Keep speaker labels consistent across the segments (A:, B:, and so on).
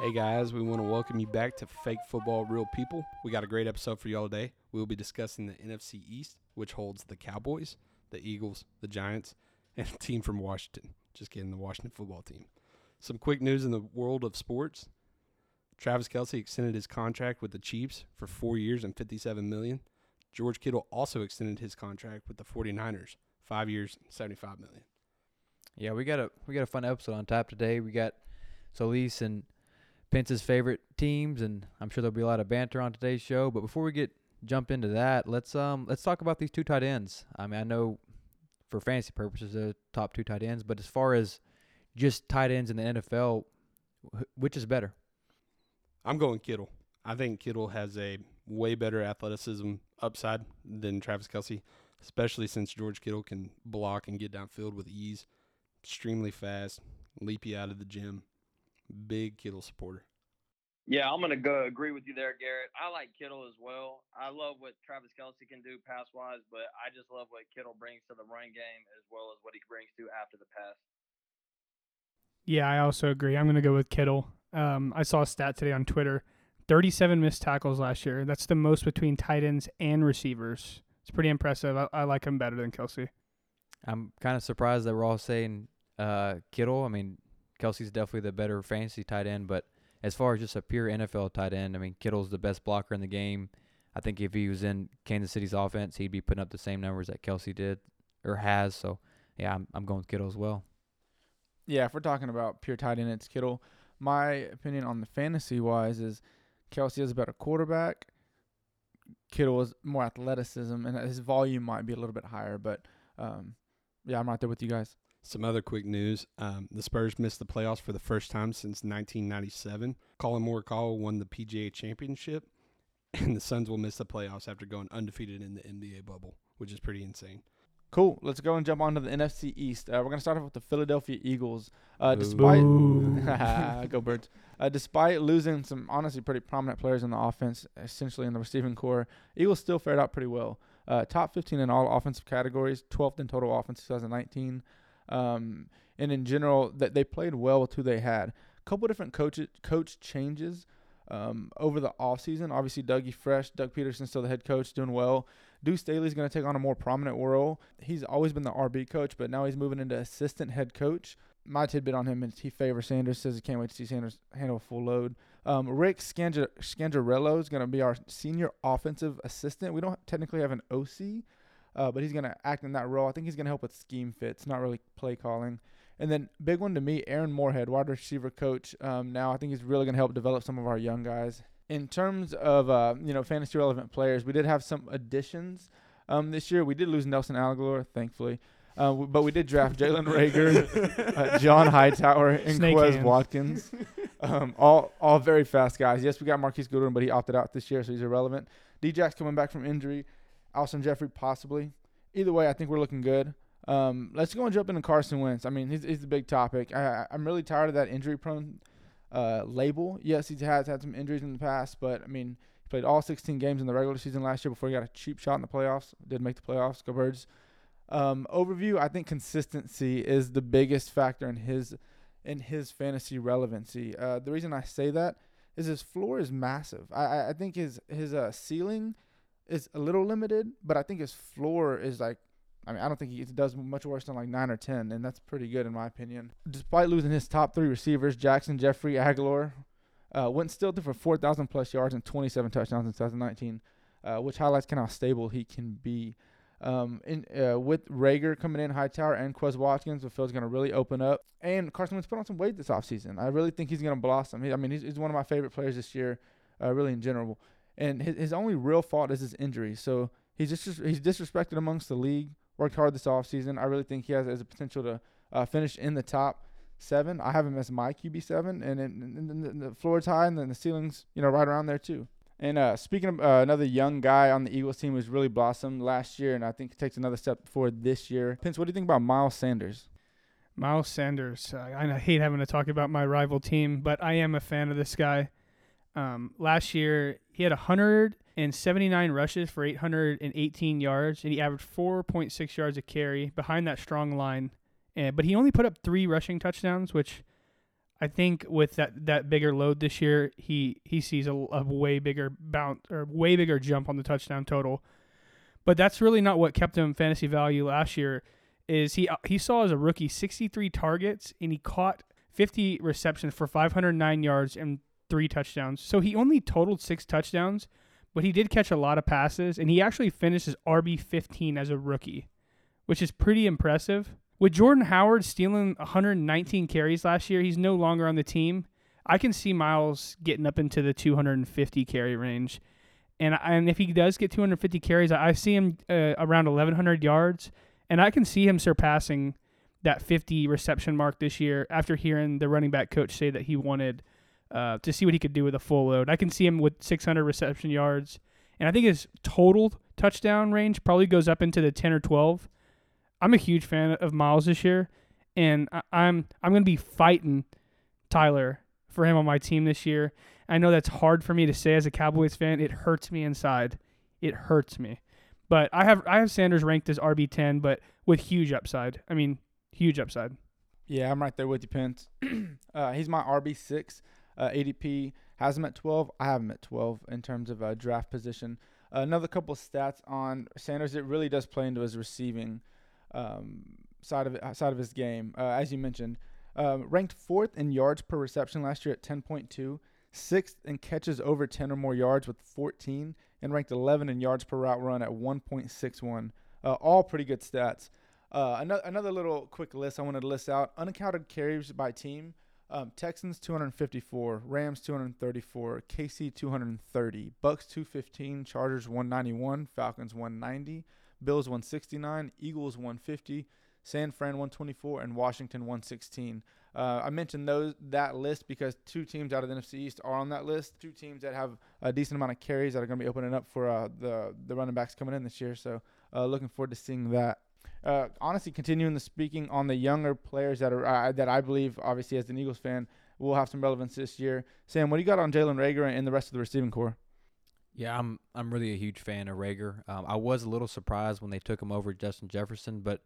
A: Hey guys, we want to welcome you back to Fake Football Real People. We got a great episode for y'all today. We will be discussing the NFC East, which holds the Cowboys, the Eagles, the Giants, and a team from Washington. Just kidding, the Washington football team. Some quick news in the world of sports. Travis Kelce extended his contract with the Chiefs for four years and 57 million. George Kittle also extended his contract with the 49ers, five years and 75 million.
B: Yeah, we got a we got a fun episode on tap today. We got Solis and Pence's favorite teams, and I'm sure there'll be a lot of banter on today's show. But before we get jump into that, let's um let's talk about these two tight ends. I mean, I know for fantasy purposes, the top two tight ends, but as far as just tight ends in the NFL, wh- which is better?
A: I'm going Kittle. I think Kittle has a way better athleticism upside than Travis Kelce, especially since George Kittle can block and get downfield with ease, extremely fast, leap you out of the gym. Big Kittle supporter.
C: Yeah, I'm gonna go agree with you there, Garrett. I like Kittle as well. I love what Travis Kelce can do pass wise, but I just love what Kittle brings to the run game as well as what he brings to after the pass.
D: Yeah, I also agree. I'm going to go with Kittle. Um, I saw a stat today on Twitter 37 missed tackles last year. That's the most between tight ends and receivers. It's pretty impressive. I, I like him better than Kelce.
B: I'm kind of surprised that we're all saying uh, Kittle. I mean, Kelce's definitely the better fantasy tight end, but as far as just a pure NFL tight end, I mean, Kittle's the best blocker in the game. I think if he was in Kansas City's offense, he'd be putting up the same numbers that Kelce did or has. So, yeah, I'm, I'm going with Kittle as well.
E: Yeah, if we're talking about pure tight end, it's Kittle. My opinion on the fantasy wise is Kelce is a better quarterback. Kittle is more athleticism, and his volume might be a little bit higher. But um, yeah, I'm right there with you guys.
A: Some other quick news: um, the Spurs missed the playoffs for the first time since 1997. Collin Morikawa won the PGA Championship, and the Suns will miss the playoffs after going undefeated in the NBA bubble, which is pretty insane.
E: Cool. Let's go and jump on to the NFC East. Uh, we're gonna start off with the Philadelphia Eagles. Uh,
A: Boo.
E: despite go birds. Uh, despite losing some honestly pretty prominent players in the offense, essentially in the receiving core, Eagles still fared out pretty well. Uh, top 15 in all offensive categories, 12th in total offense 2019. Um, and in general, that they played well with who they had. A couple different coach coach changes um, over the offseason. Obviously, Dougie Fresh, Doug Pederson still the head coach, doing well. Deuce Staley's going to take on a more prominent role. He's always been the RB coach, but now he's moving into assistant head coach. My tidbit on him is he favors Sanders. Says he can't wait to see Sanders handle a full load. Um, Rick Scanger- Scangarello is going to be our senior offensive assistant. We don't technically have an OC, uh, but he's going to act in that role. I think he's going to help with scheme fits, not really play calling. And then big one to me, Aaron Moorhead, wide receiver coach. Um, now I think he's really going to help develop some of our young guys. In terms of uh, you know fantasy relevant players, we did have some additions um, this year. We did lose Nelson Agholor, thankfully, uh, w- but we did draft Jalen Reagor, uh, John Hightower, and
D: Snake
E: Quez
D: hands.
E: Watkins. Um, all all very fast guys. Yes, we got Marquise Goodwin, but he opted out this year, so he's irrelevant. Djax coming back from injury. Alshon Jeffery possibly. Either way, I think we're looking good. Um, let's go and jump into Carson Wentz. I mean, he's, he's the big topic. I, I- I'm really tired of that injury prone uh, label. Yes, he has had some injuries in the past, but I mean, he played all 16 games in the regular season last year before he got a cheap shot in the playoffs. Did make the playoffs. Go Birds. Um, overview. I think consistency is the biggest factor in his in his fantasy relevancy. Uh, the reason I say that is his floor is massive. I I, think his his uh, ceiling is a little limited, but I think his floor is like I mean, I don't think he does much worse than like nine or ten, and that's pretty good in my opinion. Despite losing his top three receivers, Jackson, Jeffery, Agholor, uh, went still threw for four thousand plus yards and twenty seven touchdowns in 2019, uh, which highlights kind of how stable he can be. Um, in, uh, with Reagor coming in, Hightower and Quez Watkins, the field's going to really open up. And Carson Wentz put on some weight this offseason. I really think he's going to blossom. He, I mean, he's, he's one of my favorite players this year, uh, really in general. And his, his only real fault is his injury. So he's just he's disrespected amongst the league. Worked hard this offseason. I really think he has, has a potential to uh, finish in the top seven. I have him as my QB seven, and, and, and, and the floor's high, and then the ceiling's you know right around there too. And uh, speaking of uh, another young guy on the Eagles team who's really blossomed last year, and I think takes another step forward this year. Pence, what do you think about Miles Sanders?
D: Miles Sanders. Uh, I hate having to talk about my rival team, but I am a fan of this guy. Um, last year, he had 179 rushes for 818 yards, and he averaged 4.6 yards a carry behind that strong line. And, but he only put up three rushing touchdowns, which I think with that, that bigger load this year, he he sees a, a way bigger bounce or way bigger jump on the touchdown total. But that's really not what kept him fantasy value last year. Is he he saw as a rookie 63 targets and he caught 50 receptions for 509 yards and three touchdowns. So he only totaled six touchdowns, but he did catch a lot of passes and he actually finished as RB 15 as a rookie, which is pretty impressive. With Jordan Howard stealing 119 carries last year, he's no longer on the team. I can see Miles getting up into the 250 carry range. And, and if he does get 250 carries, I see him uh, around 1,100 yards. And I can see him surpassing that 50 reception mark this year after hearing the running back coach say that he wanted uh, to see what he could do with a full load. I can see him with 600 reception yards. And I think his total touchdown range probably goes up into the 10 or 12. I'm a huge fan of Miles this year, and I, I'm I'm gonna be fighting Tyler for him on my team this year. I know that's hard for me to say as a Cowboys fan. It hurts me inside. It hurts me. But I have I have Sanders ranked as RB ten, but with huge upside. I mean, huge upside.
E: Yeah, I'm right there with you, Pence. uh, he's my RB six. Uh, ADP has him at 12. I have him at 12 in terms of uh, draft position. another couple stats on Sanders. It really does play into his receiving um, side of it, side of his game. Uh, as you mentioned, um, ranked fourth in yards per reception last year at 10.2, sixth in catches over 10 or more yards with 14, and ranked 11 in yards per route run at 1.61. Uh, all pretty good stats. Uh, another, another little quick list I wanted to list out unaccounted carries by team. Um, Texans 254, Rams 234, KC 230, Bucks 215, Chargers 191, Falcons 190, Bills 169, Eagles 150, San Fran 124, and Washington 116. Uh, I mentioned those that list because two teams out of the NFC East are on that list. Two teams that have a decent amount of carries that are going to be opening up for uh, the the running backs coming in this year. So uh, looking forward to seeing that. Uh, honestly, continuing the speaking on the younger players that are uh, that I believe, obviously as an Eagles fan, will have some relevance this year. Sam, what do you got on Jalen Reagor and the rest of the receiving core?
B: Yeah, I'm I'm really a huge fan of Reagor. Um, I was a little surprised when they took him over Justin Jefferson, but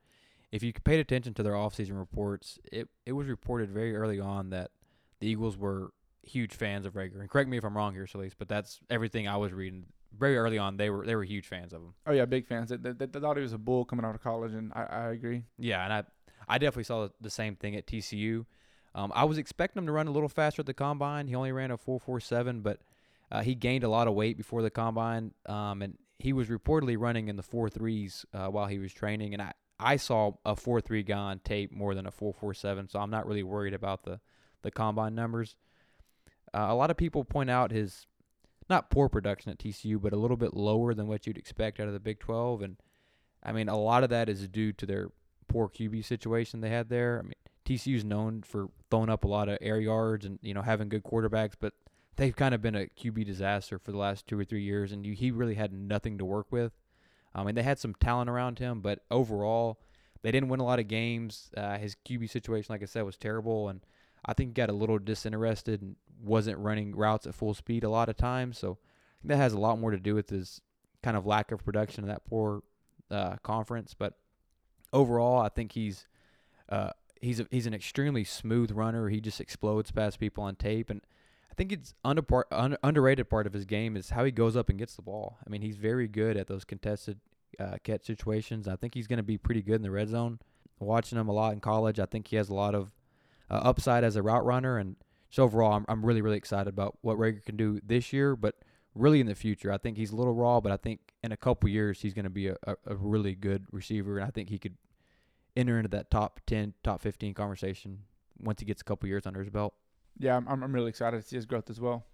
B: if you paid attention to their offseason reports, it it was reported very early on that the Eagles were huge fans of Reagor. And correct me if I'm wrong here, Shalise, but that's everything I was reading. Very early on, they were they were huge fans of him.
E: Oh yeah, big fans. They, they, they thought he was a bull coming out of college, and I, I agree.
B: Yeah, and I I definitely saw the same thing at TCU. Um, I was expecting him to run a little faster at the combine. He only ran a 4.47, but uh, he gained a lot of weight before the combine, um, and he was reportedly running in the four threes uh, while he was training. And I, I saw a four three guy on tape more than a four four seven, so I'm not really worried about the the combine numbers. Uh, a lot of people point out his not poor production at TCU, but a little bit lower than what you'd expect out of the Big 12, and I mean a lot of that is due to their poor QB situation they had there. I mean TCU's known for throwing up a lot of air yards and you know having good quarterbacks, but they've kind of been a QB disaster for the last two or three years, and he really had nothing to work with. I mean, they had some talent around him, but overall, they didn't win a lot of games. Uh, his QB situation, like I said, was terrible, and I think he got a little disinterested and wasn't running routes at full speed a lot of times. So that has a lot more to do with his kind of lack of production in that poor uh, conference. But overall, I think he's uh, he's a, he's an extremely smooth runner. He just explodes past people on tape, and I think it's under part, un, underrated part of his game is how he goes up and gets the ball. I mean, he's very good at those contested uh, catch situations. I think he's going to be pretty good in the red zone. Watching him a lot in college, I think he has a lot of uh, upside as a route runner, and so overall, I'm I'm really really excited about what Reagor can do this year, but really in the future. I think he's a little raw, but I think in a couple years he's going to be a, a, a really good receiver, and I think he could enter into that top ten, top fifteen conversation once he gets a couple years under his belt
E: yeah, I'm I'm really excited to see his growth as well.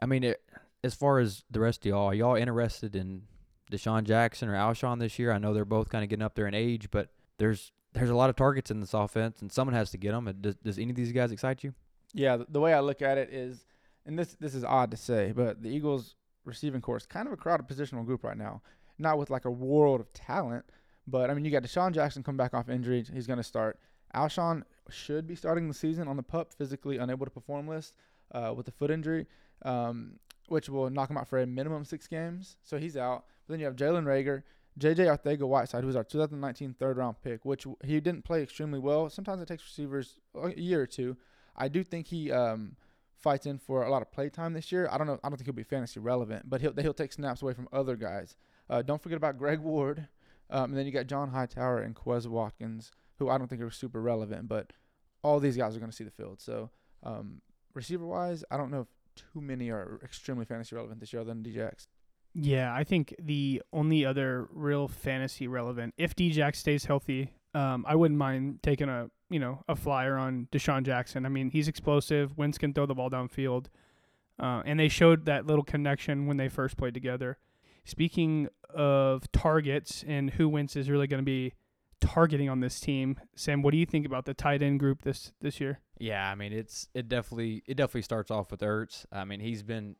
B: I mean, it, as far as the rest of y'all, are y'all interested in DeSean Jackson or Alshon this year? I know they're both kind of getting up there in age, but there's there's a lot of targets in this offense, and someone has to get them. Does, does any of these guys excite you?
E: Yeah, the, the way I look at it is, and this this is odd to say, but the Eagles receiving corps is kind of a crowded positional group right now. Not with like a world of talent, but I mean, you got DeSean Jackson come back off injury. He's going to start. Alshon should be starting the season on the pup physically unable to perform list uh, with a foot injury, um, which will knock him out for a minimum six games. So he's out. But then you have Jalen Reagor, JJ Arcega-Whiteside, who was our 2019 third round pick, which he didn't play extremely well. Sometimes it takes receivers a year or two. I do think he um, fights in for a lot of play time this year. I don't know. I don't think he'll be fantasy relevant, but he'll he'll take snaps away from other guys. Uh, don't forget about Greg Ward, um, and then you got John Hightower and Quez Watkins, who I don't think are super relevant, but all these guys are going to see the field. So um, receiver wise, I don't know if too many are extremely fantasy relevant this year other than Djax.
D: Yeah, I think the only other real fantasy relevant, if Djax stays healthy, um, I wouldn't mind taking a you know a flyer on DeSean Jackson. I mean, he's explosive. Wentz can throw the ball downfield, uh, and they showed that little connection when they first played together. Speaking of targets and who Wentz is really going to be targeting on this team, Sam, what do you think about the tight end group this this year?
B: Yeah, I mean it's it definitely it definitely starts off with Ertz. I mean he's been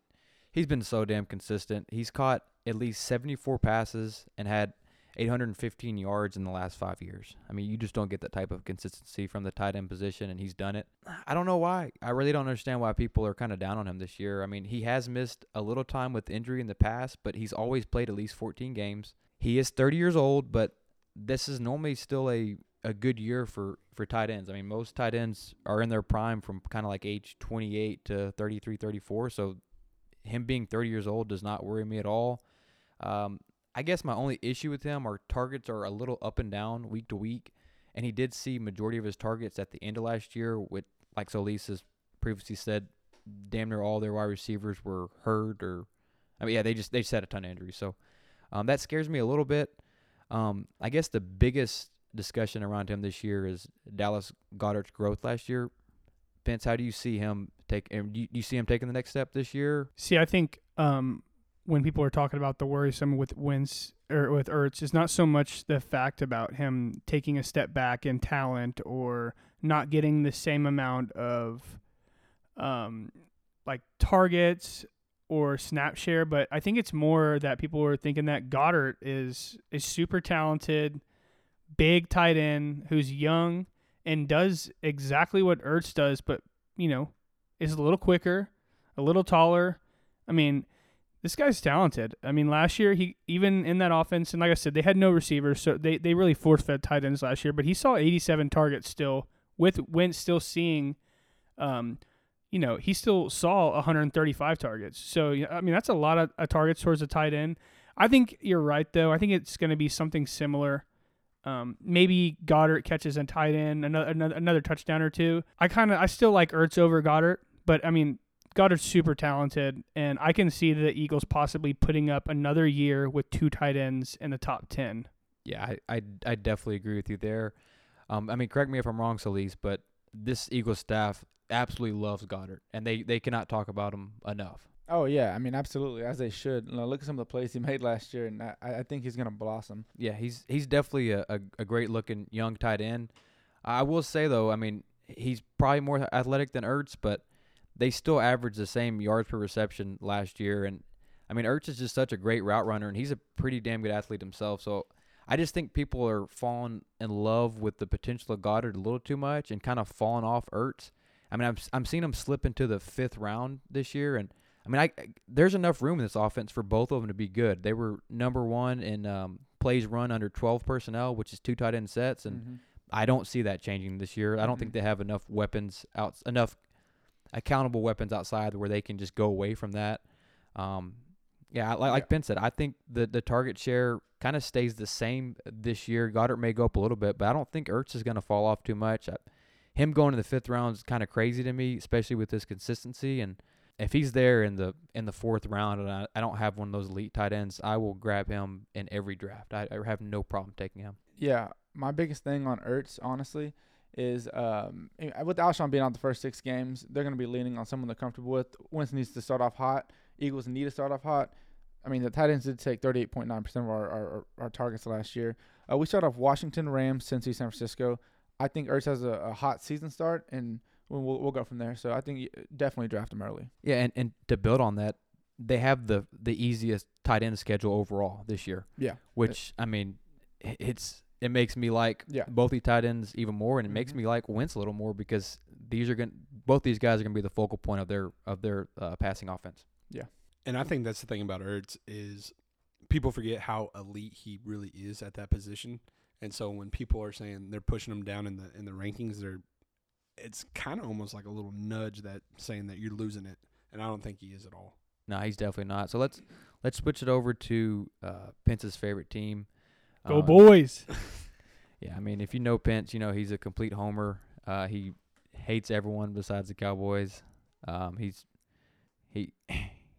B: he's been so damn consistent. He's caught at least 74 passes and had 815 yards in the last five years. I mean, you just don't get that type of consistency from the tight end position, and he's done it. I don't know why. I really don't understand why people are kind of down on him this year. I mean, he has missed a little time with injury in the past, but he's always played at least 14 games. He is 30 years old, but this is normally still a, a good year for, for tight ends. I mean, most tight ends are in their prime from kind of like age 28 to 33, 34. So him being 30 years old does not worry me at all. Um, I guess my only issue with him are targets are a little up and down week to week, and he did see majority of his targets at the end of last year. With like Solis has previously said, damn near all their wide receivers were hurt or, I mean, yeah, they just they just had a ton of injuries. So um, that scares me a little bit. Um, I guess the biggest discussion around him this year is Dallas Goedert's growth last year. Vince, how do you see him take? Do you, you see him taking the next step this year?
D: See, I think um, when people are talking about the worrisome with Wentz or with Ertz, it's not so much the fact about him taking a step back in talent or not getting the same amount of um, like targets or Snapshare, but I think it's more that people are thinking that Goedert is is super talented, big tight end who's young and does exactly what Ertz does, but you know, is a little quicker, a little taller. I mean, this guy's talented. I mean, last year he even in that offense, and like I said, they had no receivers, so they they really force fed tight ends last year. But he saw 87 targets still, with Wentz still seeing, um, you know, he still saw 135 targets. So I mean, that's a lot of uh, targets towards a tight end. I think you're right though. I think it's going to be something similar. Um, maybe Goedert catches a tight end, another, another another touchdown or two. I kind of I still like Ertz over Goedert, but I mean Goedert's super talented, and I can see the Eagles possibly putting up another year with two tight ends in the top ten.
B: Yeah, I I, I definitely agree with you there. Um, I mean, correct me if I'm wrong, Solis, but this Eagles staff absolutely loves Goedert, and they, they cannot talk about him enough.
E: Oh yeah, I mean absolutely, as they should. You know, look at some of the plays he made last year, and I, I think he's gonna blossom.
B: Yeah, he's he's definitely a, a, a great looking young tight end. I will say though, I mean, he's probably more athletic than Ertz, but they still average the same yards per reception last year. And I mean, Ertz is just such a great route runner, and he's a pretty damn good athlete himself. So I just think people are falling in love with the potential of Goedert a little too much and kind of falling off Ertz. I mean, I'm I'm seeing him slip into the fifth round this year, and I mean, I there's enough room in this offense for both of them to be good. They were number one in um, plays run under 12 personnel, which is two tight end sets, and mm-hmm. I don't see that changing this year. I don't mm-hmm. think they have enough weapons out, enough accountable weapons outside where they can just go away from that. Um, yeah, like, like Ben said, I think the the target share kind of stays the same this year. Goedert may go up a little bit, but I don't think Ertz is going to fall off too much. I, him going to the fifth round is kind of crazy to me, especially with his consistency. And if he's there in the in the fourth round, and I, I don't have one of those elite tight ends, I will grab him in every draft. I, I have no problem taking him.
E: Yeah, my biggest thing on Ertz, honestly, is um, with Alshon being out the first six games, they're going to be leaning on someone they're comfortable with. Winston needs to start off hot. Eagles need to start off hot. I mean, the tight ends did take 38.9% of our, our, our targets last year. Uh, we start off Washington, Rams, Cincy, San Francisco. I think Ertz has a, a hot season start, and we'll, we'll, go from there. So I think definitely draft him early.
B: Yeah, and, and to build on that, they have the the easiest tight end schedule overall this year.
E: Yeah,
B: which I mean, it's it makes me like yeah. both these tight ends even more, and it mm-hmm. makes me like Wentz a little more because these are going both these guys are going to be the focal point of their of their uh, passing offense.
E: Yeah,
A: and I think that's the thing about Ertz is people forget how elite he really is at that position, and so when people are saying they're pushing him down in the in the rankings, they're it's kind of almost like a little nudge that saying that you're losing it, and I don't think he is at all.
B: No, he's definitely not. So let's let's switch it over to uh, Pence's favorite team.
D: Go
B: Uh,
D: boys.
B: Yeah, I mean, if you know Pence, you know he's a complete homer. Uh, he hates everyone besides the Cowboys. Um, he's he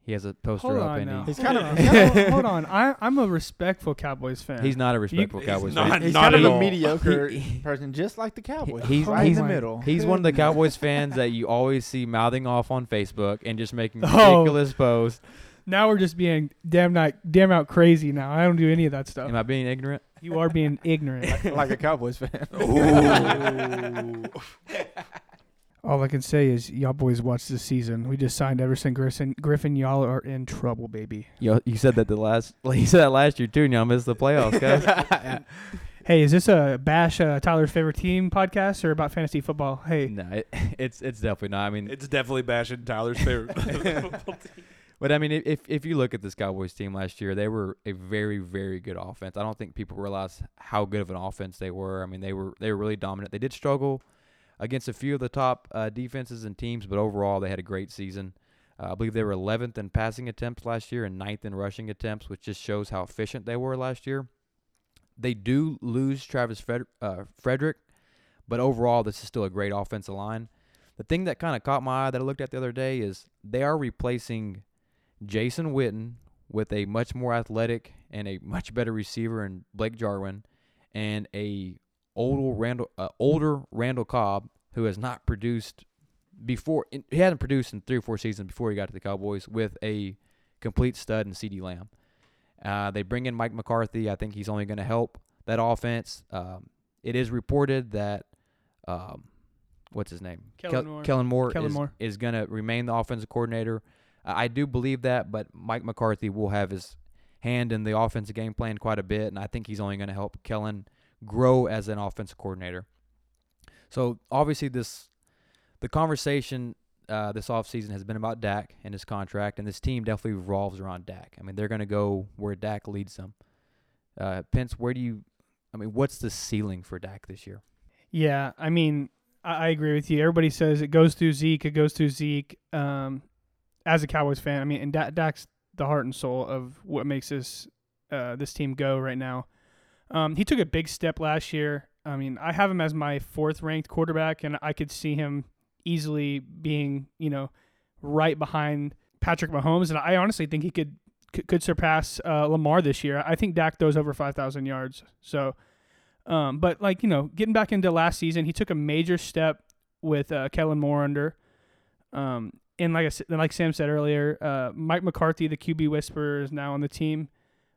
B: he has a poster
D: Hold
B: up
D: on
B: and
D: now.
E: He's kind of-
D: Hold on. hold, hold on. I, I'm a respectful Cowboys fan.
B: he's not a respectful
A: he's
B: Cowboys
A: not-
B: fan.
E: He's
A: not
E: kind of
A: at
E: a
A: all.
E: mediocre
B: He-
E: person, just like the Cowboys.
B: he's-
E: right
B: he's-
E: in the middle.
B: He's one of the Cowboys fans that you always see mouthing off on Facebook and just making
D: Oh.
B: ridiculous posts.
D: now we're just being damn not damn out crazy. Now I don't do any of that stuff.
B: Am I being ignorant?
D: You are being ignorant.
E: like a Cowboys fan.
D: All I can say is y'all boys watch this season. We just signed Everson Griffen. Griffen, y'all are in trouble, baby.
B: Yo, you said that the last you said that last year too, and y'all missed the playoffs, guys.
D: Hey, is this a bash uh, Tyler's favorite team podcast or about fantasy football? Hey,
B: no, it, it's it's definitely not. I mean,
A: It's definitely bashing Tyler's favorite. Team.
B: But I mean, if if you look at this Cowboys team last year, they were a very very good offense. I don't think people realize how good of an offense they were. I mean, they were they were really dominant. They did struggle against a few of the top uh, defenses and teams, but overall they had a great season. Uh, I believe they were 11th in passing attempts last year and 9th in rushing attempts, which just shows how efficient they were last year. They do lose Travis Fred- uh, Frederick, but overall this is still a great offensive line. The thing that kind of caught my eye that I looked at the other day is they are replacing Jason Witten with a much more athletic and a much better receiver in Blake Jarwin and a older Randall uh, older Randall Cobb who has not produced before he hadn't produced in three or four seasons before he got to the Cowboys with a complete stud in CeeDee Lamb. Uh, they bring in Mike McCarthy. I think he's only going to help that offense. Um, it is reported that um, what's his name?
D: Kellen
B: Kel-
D: Moore.
B: Kellen Moore
D: Kellen
B: is,
D: Moore.
B: is going to remain the offensive coordinator. Uh, I do believe that, but Mike McCarthy will have his hand in the offensive game plan quite a bit, and I think he's only going to help Kellen grow as an offensive coordinator. So obviously, this the conversation uh, this offseason has been about Dak and his contract, and this team definitely revolves around Dak. I mean, they're going to go where Dak leads them. Uh, Pence, where do you? I mean, what's the ceiling for Dak this year?
D: Yeah, I mean, I, I agree with you. Everybody says it goes through Zeke. It goes through Zeke. Um, as a Cowboys fan, I mean, and da- Dak's the heart and soul of what makes this uh, this team go right now. Um, he took a big step last year. I mean, I have him as my fourth ranked quarterback, and I could see him easily being, you know, right behind Patrick Mahomes. And I honestly think he could could, surpass uh, Lamar this year. I think Dak throws over five thousand yards. So. Um, but like you know, getting back into last season, he took a major step with uh, Kellen Moore under. Um, and like I like Sam said earlier, uh, Mike McCarthy, the QB whisperer, is now on the team.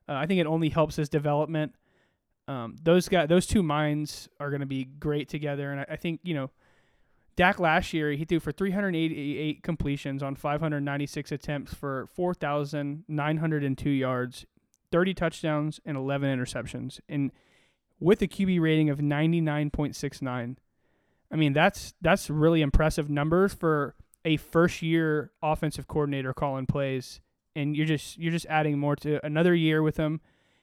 D: Uh, I think it only helps his development. Um, those guys, those two minds are going to be great together, and I, I think you know, Dak last year he threw for 388 completions on 596 attempts for 4,902 yards, 30 touchdowns, and 11 interceptions. And with a QB rating of 99.69. I mean, that's that's really impressive numbers for a first year offensive coordinator calling plays and you're just you're just adding more to another year with him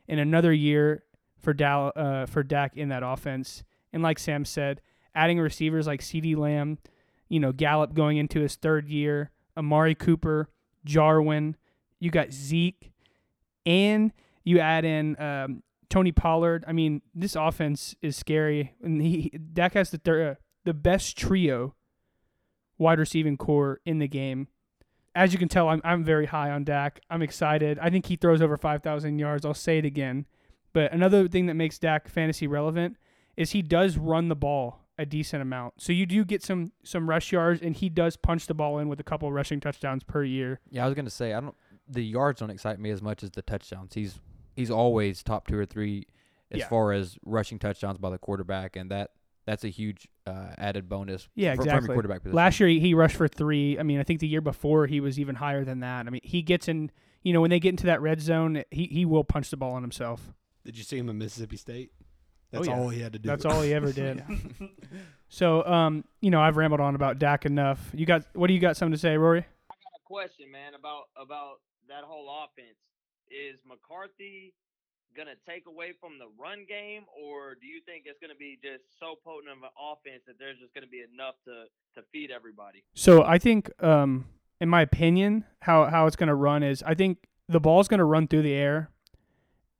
D: and another year for Dal uh, for Dak in that offense. And like Sam said, adding receivers like CeeDee Lamb, you know, Gallup going into his third year, Amari Cooper, Jarwin, you got Zeke, and you add in um, Tony Pollard. I mean, this offense is scary, and he Dak has the thir- uh, the best trio wide receiving core in the game. As you can tell, I'm I'm very high on Dak. I'm excited. I think he throws over 5,000 yards. I'll say it again. But another thing that makes Dak fantasy relevant is he does run the ball a decent amount. So you do get some some rush yards, and he does punch the ball in with a couple rushing touchdowns per year.
B: Yeah, I was gonna say I don't. The yards don't excite me as much as the touchdowns. He's he's always top two or three as
D: Yeah.
B: far as rushing touchdowns by the quarterback, and that that's a huge uh, added bonus.
D: Yeah,
B: for,
D: exactly.
B: quarterback position.
D: Last year he- he rushed for three. I mean, I think the year before he was even higher than that. I mean, he gets in. You know, when they get into that red zone, he he will punch the ball on himself.
A: Did you see him in Mississippi State?
D: Oh,
A: That's
D: yeah.
A: all he had to do.
D: That's all he ever did. So, um, you know, I've rambled on about Dak enough. You got what do you got something to say, Rory?
C: I got a question, man, about about that whole offense. Is McCarthy going to take away from the run game, or do you think it's going to be just so potent of an offense that there's just going to be enough to, to feed everybody?
D: So I think, um, in my opinion, how, how it's going to run is I think the ball's going to run through the air.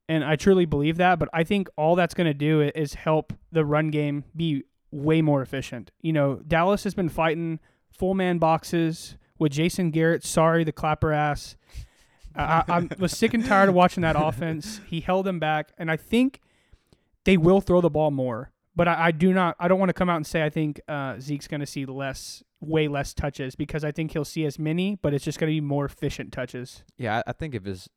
D: And I truly believe that. But I think all that's going to do is help the run game be way more efficient. You know, Dallas has been fighting full man boxes with Jason Garrett. Sorry, the clapper ass. I, I was sick and tired of watching that offense. He held them back, and I think they will throw the ball more. But I, I do not. I don't want to come out and say I think uh, Zeke's going to see less, way less touches because I think he'll see as many, but it's just going to be more efficient touches.
B: Yeah, I, I think if his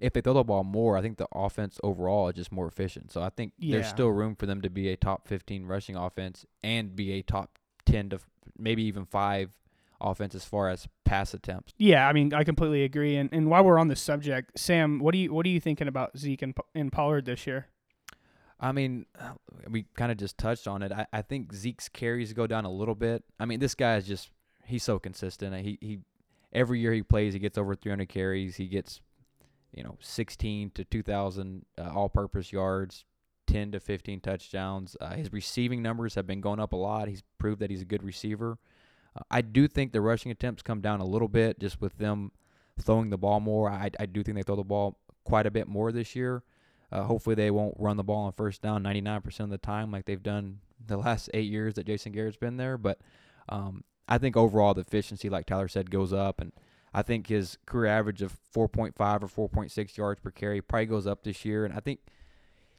B: if they throw the ball more, I think the offense overall is just more efficient. So I think there's still room for them to be a top 15 rushing offense and be a top 10 to maybe even five offense as far as pass attempts.
D: Yeah, I mean, I completely agree. And and while we're on this subject, Sam, what do you what are you thinking about Zeke and, and Pollard this year?
B: I mean, we kind of just touched on it. I, I think Zeke's carries go down a little bit. I mean, this guy is just he's so consistent. He he every year he plays, he gets over 300 carries. He gets you know 16 to 2,000 uh, all-purpose yards, 10 to 15 touchdowns. Uh, his receiving numbers have been going up a lot. He's proved that he's a good receiver. Uh, I do think the rushing attempts come down a little bit just with them throwing the ball more. I I do think they throw the ball quite a bit more this year. Uh, hopefully, they won't run the ball on first down 99% of the time like they've done the last eight years that Jason Garrett's been there. But um, I think overall the efficiency, like Tyler said, goes up, and I think his career average of 4.5 or 4.6 yards per carry probably goes up this year. And I think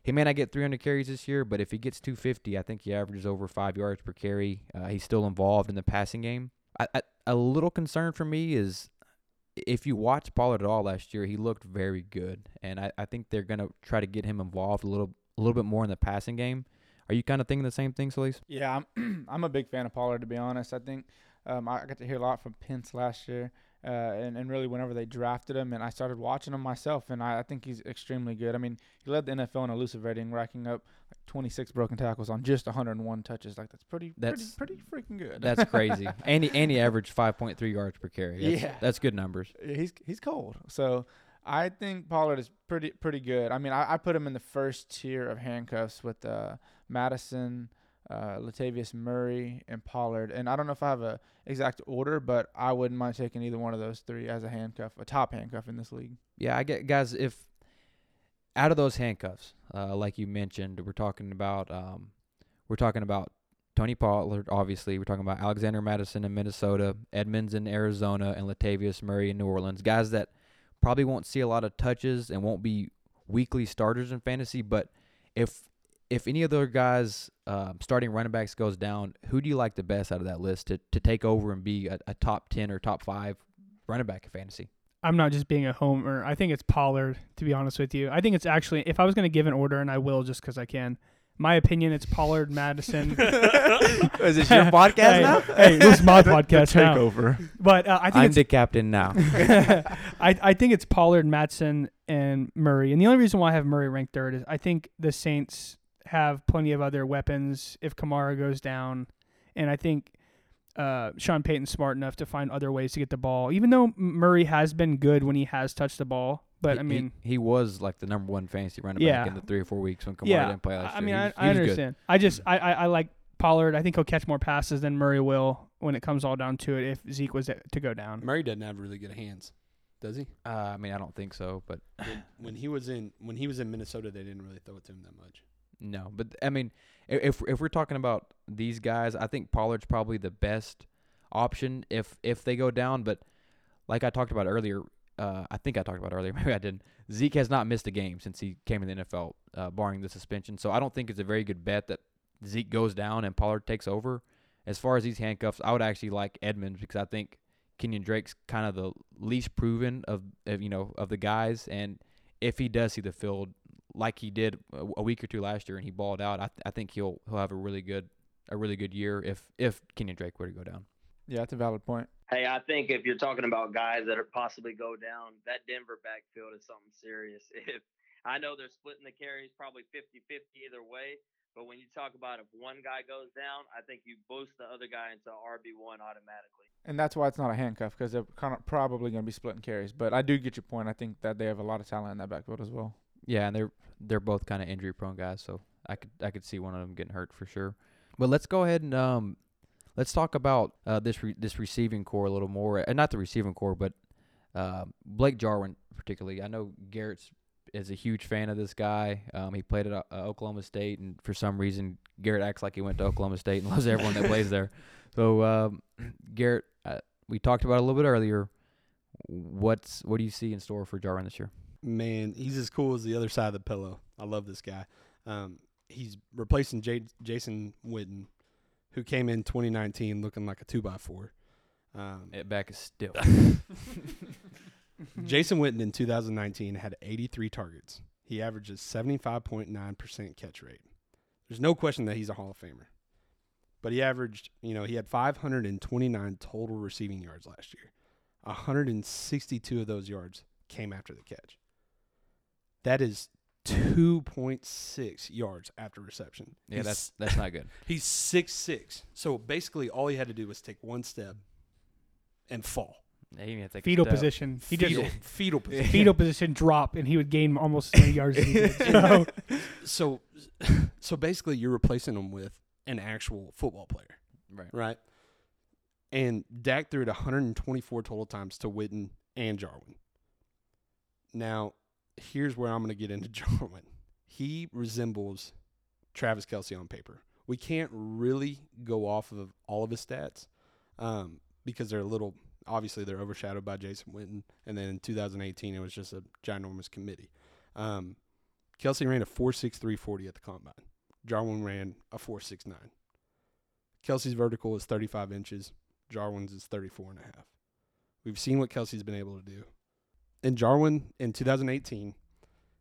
B: he may not get 300 carries this year, but if he gets 250, I think he averages over five yards per carry. Uh, he's still involved in the passing game. I, I, a little concern for me is if you watch Pollard at all last year, he looked very good, and I, I think they're gonna try to get him involved a little a little bit more in the passing game. Are you kind of thinking the same thing, Solis?
E: Yeah, I'm I'm a big fan of Pollard to be honest. I think um, I got to hear a lot from Pence last year, uh, and and really whenever they drafted him, and I started watching him myself, and I, I think he's extremely good. I mean, he led the NFL in elusive rating, racking up like 26 broken tackles on just 101 touches. Like that's pretty
B: That's-
E: pretty, pretty freaking good.
B: That's crazy. and he and he averaged 5.3 yards per carry. That's,
E: Yeah.
B: that's good numbers.
E: he's he's cold. So I think Pollard is pretty pretty good. I mean, I, I put him in the first tier of handcuffs with uh, Mattison, uh, Latavius Murray, and Pollard. And I don't know if I have a exact order, but I wouldn't mind taking either one of those three as a handcuff, a top handcuff in this league.
B: Yeah, I get guys. If out of those handcuffs, uh, like you mentioned, we're talking about um, we're talking about Tony Pollard. Obviously, we're talking about Alexander Mattison in Minnesota, Edmonds in Arizona, and Latavius Murray in New Orleans. Guys that probably won't see a lot of touches and won't be weekly starters in fantasy. But if if any of those guys um, starting running backs goes down, who do you like the best out of that list to, to take over and be a, a top ten or top five running back in fantasy?
D: I'm not just being a homer. I think it's Pollard, to be honest with you. I think it's actually, if I was going to give an order, and I will just because I can, my opinion, it's Pollard, Mattison.
B: Is this your podcast
D: hey,
B: now?
D: Hey, this is my podcast now.
E: Takeover.
D: But uh, I think
B: I'm
D: it's
B: the captain now.
D: I, I think it's Pollard, Mattison, and Murray. And the only reason why I have Murray ranked third is I think the Saints have plenty of other weapons if Kamara goes down. And I think uh, Sean Payton's smart enough to find other ways to get the ball, even though Murray has been good when he has touched the ball. But
B: He-
D: I mean,
B: he, was like the number one fantasy running
D: Yeah.
B: back in the three or four weeks when Kamara
D: yeah,
B: didn't play last
D: I
B: year.
D: mean,
B: He
D: I,
B: was-
D: I
B: he was good.
D: understand. I just I, I, I like Pollard. I think he'll catch more passes than Murray will when it comes all down to it. If Zeke was to go down,
A: Murray doesn't have really good hands, does he?
B: Uh, I mean, I don't think so, but
A: When, when he was in when he was in Minnesota, they didn't really throw it to him that much.
B: No. But I mean, if if we're talking about these guys, I think Pollard's probably the best option if if they go down. But like I talked about earlier, uh, I think I talked about earlier. Maybe I didn't. Zeke has not missed a game since he came in the NFL, uh, barring the suspension. So I don't think it's a very good bet that Zeke goes down and Pollard takes over. As far as these handcuffs, I would actually like Edmonds because I think Kenyon Drake's kind of the least proven of, of you know of the guys, and if he does see the field like he did a, a week or two last year and he balled out, I, th- I think he'll he'll have a really good a really good year if if Kenyon Drake were to go down.
E: Yeah, that's a valid point.
C: Hey, I think if you're talking about guys that are possibly go down, that Denver backfield is something serious. If I know they're splitting the carries probably 50-50 either way, but when you talk about if one guy goes down, I think you boost the other guy into RB one automatically.
E: And that's why it's not a handcuff because they're kind of probably going to be splitting carries. But I do get your point. I think that they have a lot of talent in that backfield as well.
B: Yeah, and they're they're both kind of injury prone guys, so I could I could see one of them getting hurt for sure. But let's go ahead and um let's talk about uh, this re- this receiving core a little more, and not the receiving core, but uh, Blake Jarwin particularly. I know Garrett's is a huge fan of this guy. Um, he played at uh, Oklahoma State, and for some reason, Garrett acts like he went to Oklahoma State and loves everyone that plays there. So, um, Garrett, uh, we talked about it a little bit earlier. What's what do you see in store for Jarwin this year?
A: Man, he's as cool as the other side of the pillow. I love this guy. Um, he's replacing J- Jason Witten, who came in 2019 looking like a two by four. Um,
B: It back is still.
A: Jason Witten in 2019 had 83 targets. He averages 75.9% catch rate. There's no question that he's a Hall of Famer. But he averaged, you know, he had 529 total receiving yards last year. 162 of those yards came after the catch. That is 2.6 yards after reception.
B: Yeah,
A: He's-
B: that's that's not good.
A: He's six six. So basically, all he had to do was take one step and fall.
B: Yeah, you have to take a
D: fetal position. He
A: fetal,
D: just
A: fetal position.
D: fetal position drop, and he would gain almost as many yards as he did. So
A: So, so basically, you're replacing him with an actual football player,
B: Right.
A: right? And Dak threw it 124 total times to Witten and Jarwin. Now, here's where I'm going to get into Jarwin. He resembles Travis Kelce on paper. We can't really go off of all of his stats um, because they're a little. Obviously, they're overshadowed by Jason Witten, and then in 2018, it was just a ginormous committee. Um, Kelce ran a 4.6340 at the combine. Jarwin ran a 4.69. Kelce's vertical is 35 inches. Jarwin's is 34 and a half. We've seen what Kelce's been able to do. In Jarwin in 2018,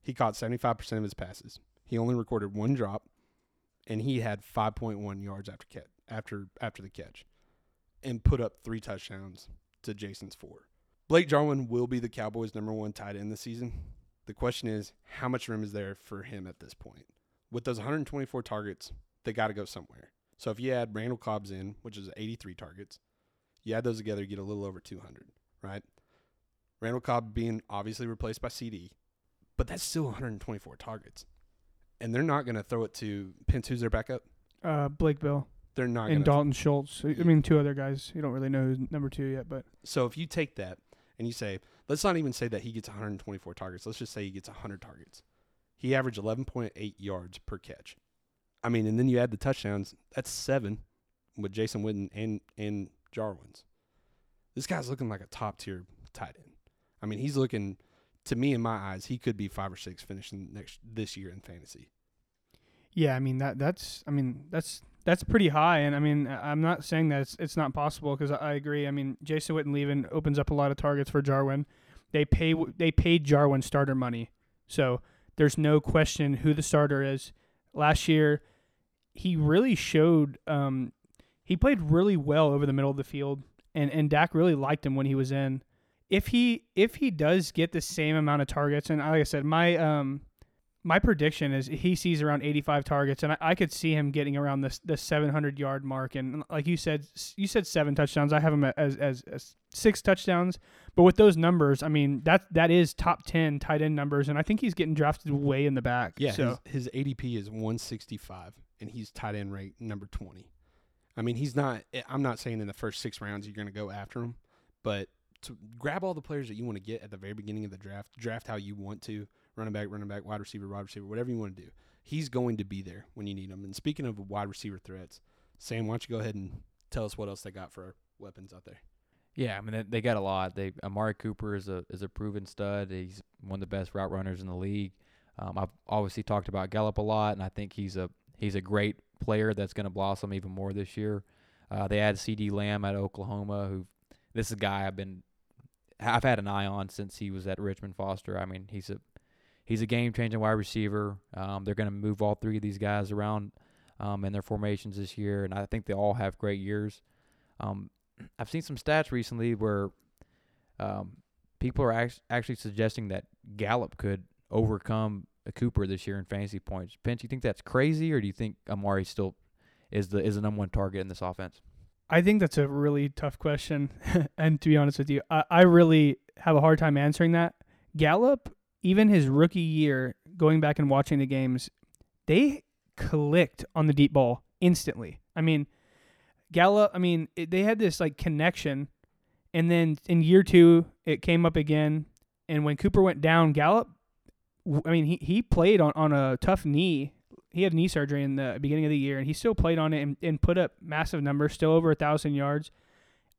A: he caught 75% of his passes. He only recorded one drop, and he had 5.1 yards after catch, after after the catch, and put up three touchdowns to Jason's four. Blake Jarwin will be the Cowboys' number one tight end this season. The question is, how much room is there for him at this point? With those 124 targets, they got to go somewhere. So if you add Randall Cobb's in, which is 83 targets, you add those together, you get a little over 200, right? Randall Cobb being obviously replaced by CeeDee, but that's still 124 targets. And they're not going to throw it to Pence, who's their backup.
D: uh, Blake Bell.
A: They're not going
D: and
A: to.
D: Dalton Schultz. I mean, two other guys. You don't really know who's number two yet, but
A: So if you take that and you say, let's not even say that he gets 124 targets. Let's just say he gets 100 targets. He averaged 11.8 yards per catch. I mean, and then you add the touchdowns. That's seven with Jason Witten and and Jarwin's. This guy's looking like a top tier tight end. I mean, he's looking to me in my eyes, he could be five or six finishing next this year in fantasy.
D: yeah, I mean that that's I mean that's that's pretty high, and I mean I'm not saying that it's it's not possible because I, I agree. I mean Jason Witten leaving opens up a lot of targets for Jarwin. They pay they paid Jarwin starter money, so there's no question who the starter is. Last year, he really showed. Um, he played really well over the middle of the field, and and Dak really liked him when he was in. If he if he does get the same amount of targets, and like I said, my um my prediction is he sees around 85 targets, and I, I could see him getting around the the 700 yard mark. And like you said, you said seven touchdowns. I have him as as, as six touchdowns. But with those numbers, I mean that that is top 10 tight end numbers, and I think he's getting drafted way in the back.
A: Yeah,
D: So
A: his, his ADP is 165, and he's tight end rate number 20. I mean, he's not. eh, I'm not saying in the first six rounds you're going to go after him, but to grab all the players that you want to get at the very beginning of the draft, draft how you want to, running back, running back, wide receiver, wide receiver, whatever you want to do. He's going to be there when you need him. And speaking of wide receiver threats, Sam, why don't you go ahead and tell us what else they got for weapons out there?
B: Yeah, I mean they, they got a lot. They Amari Cooper is a is a proven stud. He's one of the best route runners in the league. Um, I've obviously talked about Gallup a lot, and I think he's a he's a great player that's going to blossom even more this year. Uh, they had CeeDee Lamb at Oklahoma, who this is a guy I've been I've had an eye on since he was at Richmond Foster. I mean he's a he's a game changing wide receiver. Um, they're going to move all three of these guys around um, in their formations this year, and I think they all have great years. Um, I've seen some stats recently where um, people are act- actually suggesting that Gallup could overcome a Cooper this year in fantasy points. Pinch, you think that's crazy, or do you think Amari still is the is the number one target in this offense?
D: I think that's a really tough question. and to be honest with you, I, I really have a hard time answering that. Gallup, even his rookie year, going back and watching the games, they clicked on the deep ball instantly. I mean, Gallup. I mean, it, they had this like connection, and then in year two, it came up again. And when Cooper went down, Gallup. I mean, he he played on on a tough knee. He had knee surgery in the beginning of the year, and he still played on it and, and put up massive numbers, still over a thousand yards.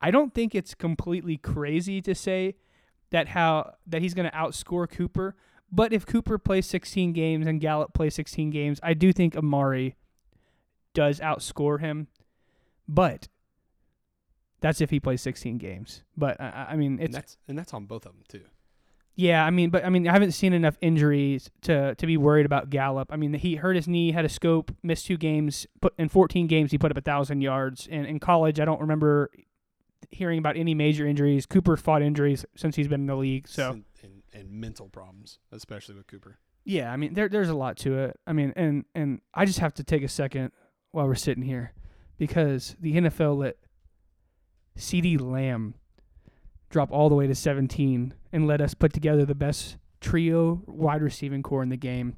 D: I don't think it's completely crazy to say that how that he's going to outscore Cooper. But if Cooper plays 16 games and Gallup plays 16 games, I do think Amari does outscore him. But that's if he plays 16 games. But I, I- I mean,
A: and
D: it's
A: that's and that's on both of them too.
D: Yeah. I mean, but I mean, I haven't seen enough injuries to to be worried about Gallup. I mean, he hurt his knee, had a scope, missed two games. Put in 14 games, he put up a thousand yards. And in college, I don't remember hearing about any major injuries. Cooper fought injuries since he's been in the league, so.
A: and, and, and mental problems, especially with Cooper.
D: Yeah, I mean there there's a lot to it. I mean, and and I just have to take a second while we're sitting here because the NFL let CeeDee Lamb drop all the way to 17 and let us put together the best trio wide receiving corps in the game.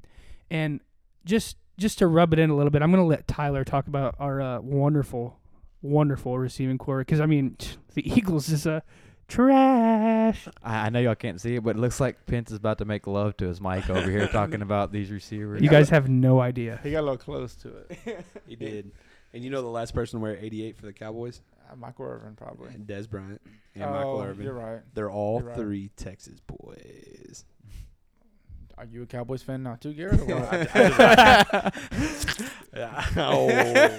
D: And just just to rub it in a little bit, I'm going to let Tyler talk about our uh, wonderful wonderful receiving corps because I mean the Eagles is a trash.
B: I, I know y'all can't see it, but it looks like Pence is about to make love to his mic over here talking about these receivers.
D: You guys have no idea.
E: He got a little close to it.
A: He did. And you know the last person to wear 88 for the Cowboys?
E: Uh, Michael Irvin probably.
A: And Dez Bryant and
E: oh,
A: Michael Irvin.
E: You're right.
A: They're all three Texas boys.
E: Are you a Cowboys fan now too, Garrett?
A: Oh.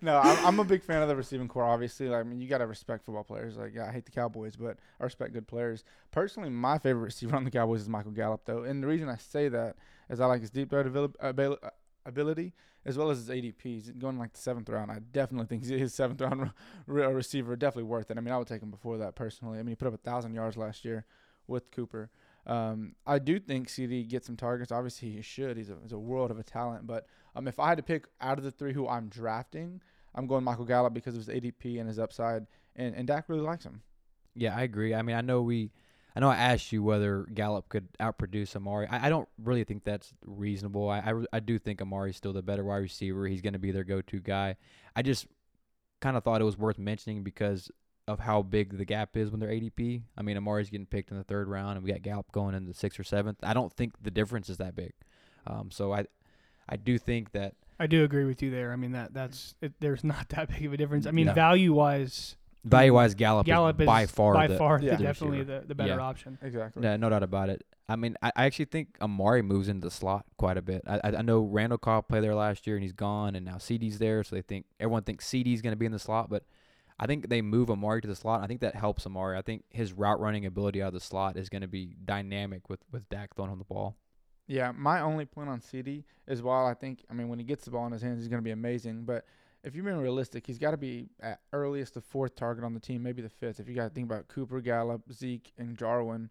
E: no, I'm, I'm a big fan of the receiving corps. Obviously, like, I mean, you gotta respect football players. Like, yeah, I hate the Cowboys, but I respect good players. Personally, my favorite receiver on the Cowboys is Michael Gallup, though, and the reason I say that is I like his deep threat avail- abil- uh, ability as well as his ADP. He's going like the seventh round. I definitely think his seventh round re- uh, receiver definitely worth it. I mean, I would take him before that personally. I mean, he put up a thousand yards last year with Cooper. Um, I do think CeeDee gets some targets. Obviously, he should. He's a, he's a world of a talent. But um, if I had to pick out of the three who I'm drafting, I'm going Michael Gallup because of his ADP and his upside. And, and Dak really likes him.
B: Yeah, I agree. I mean, I know we, I know I asked you whether Gallup could outproduce Amari. I, I don't really think that's reasonable. I, I, I do think Amari's still the better wide receiver. He's going to be their go-to guy. I just kind of thought it was worth mentioning because of how big the gap is when they're ADP. I mean, Amari's getting picked in the third round, and we got Gallup going in the sixth or seventh. I don't think the difference is that big. Um, so I, I do think that
D: I do agree with you there. I mean that that's it, there's not that big of a difference. I mean
B: Yeah.
D: value wise,
B: value wise, Gallup,
D: Gallup
B: is
D: is
B: by far
D: by
B: the,
D: far
E: yeah.
D: the
B: the
D: definitely the, the better
B: Yeah.
D: option.
E: Exactly.
B: Yeah, no doubt about it. I mean, I, I actually think Amari moves into the slot quite a bit. I, I I know Randall Cobb played there last year and he's gone, and now CeeDee's there, so they think everyone thinks CeeDee's going to be in the slot, but I think they move Amari to the slot. I think that helps Amari. I think his route running ability out of the slot is going to be dynamic with with Dak throwing on the ball.
E: Yeah, my only point on CeeDee is while I think, I mean, when he gets the ball in his hands, he's going to be amazing. But if you're being realistic, he's got to be at earliest the fourth target on the team, maybe the fifth. If you got to think about Cooper, Gallup, Zeke, and Jarwin.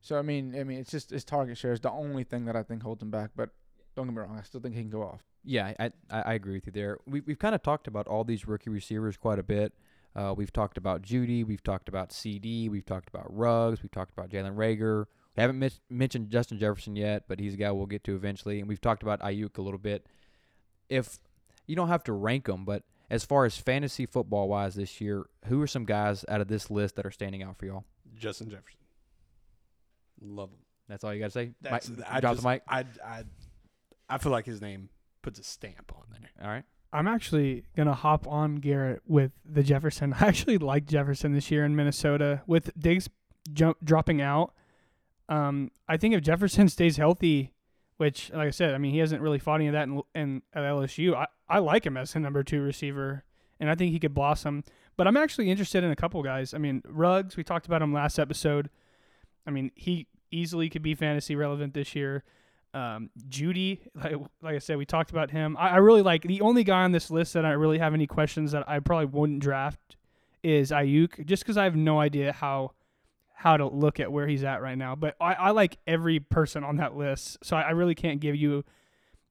E: So I mean, I mean, it's just his target share is the only thing that I think holds him back. But don't get me wrong, I still think he can go off.
B: Yeah, I I, I agree with you there. We we've kind of talked about all these rookie receivers quite a bit. Uh, we've talked about Jeudy, we've talked about CeeDee, we've talked about Ruggs, we've talked about Jalen Reagor. We haven't mis- mentioned Justin Jefferson yet, but he's a guy we'll get to eventually. And we've talked about Aiyuk a little bit. If you don't have to rank them, but as far as fantasy football wise this year, who are some guys out of this list that are standing out for y'all?
A: Justin Jefferson. Love him.
B: That's all you got to say.
A: That's,
B: Mike,
A: I
B: drop
A: just,
B: the mic.
A: I, I, I feel like his name puts a stamp on there.
B: All right.
D: I'm actually gonna hop on Garrett with the Jefferson. I actually like Jefferson this year in Minnesota with Diggs jump dropping out. Um, I think if Jefferson stays healthy, which like I said, I mean he hasn't really fought any of that in, in at LSU. I, I like him as a number two receiver, and I think he could blossom. But I'm actually interested in a couple guys. I mean Ruggs, we talked about him last episode. I mean he easily could be fantasy relevant this year. Um, Jeudy, like, like I said, we talked about him. I, I really like the only guy on this list that I really have any questions that I probably wouldn't draft is Aiyuk, just because I have no idea how how to look at where he's at right now. But I, I like every person on that list, so I, I really can't give you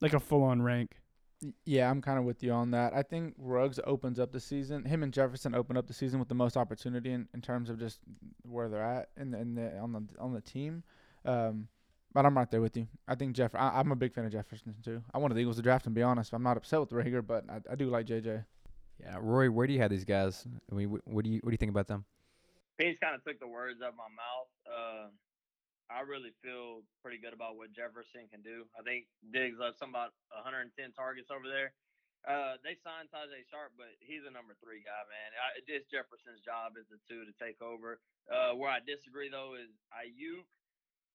D: like a full on rank.
E: Y- Yeah, I'm kind of with you on that. I think Ruggs opens up the season. Him and Jefferson open up the season with the most opportunity in, in terms of just where they're at in the, in the on the on the team. Um, But I'm right there with you. I think Jeff. I, I'm a big fan of Jefferson too. I wanted the Eagles to draft him. To be honest, I'm not upset with Reagor, but I, I do like JJ.
B: Yeah, Roy, where do you have these guys? I mean, what do you what do you think about them?
C: Paige kind of took the words out of my mouth. Uh, I really feel pretty good about what Jefferson can do. I think Diggs left some about 110 targets over there. Uh, they signed Tajae Sharpe, but he's a number three guy, man. I, Jefferson's job is the two to take over. Uh, where I disagree though is Aiyuk.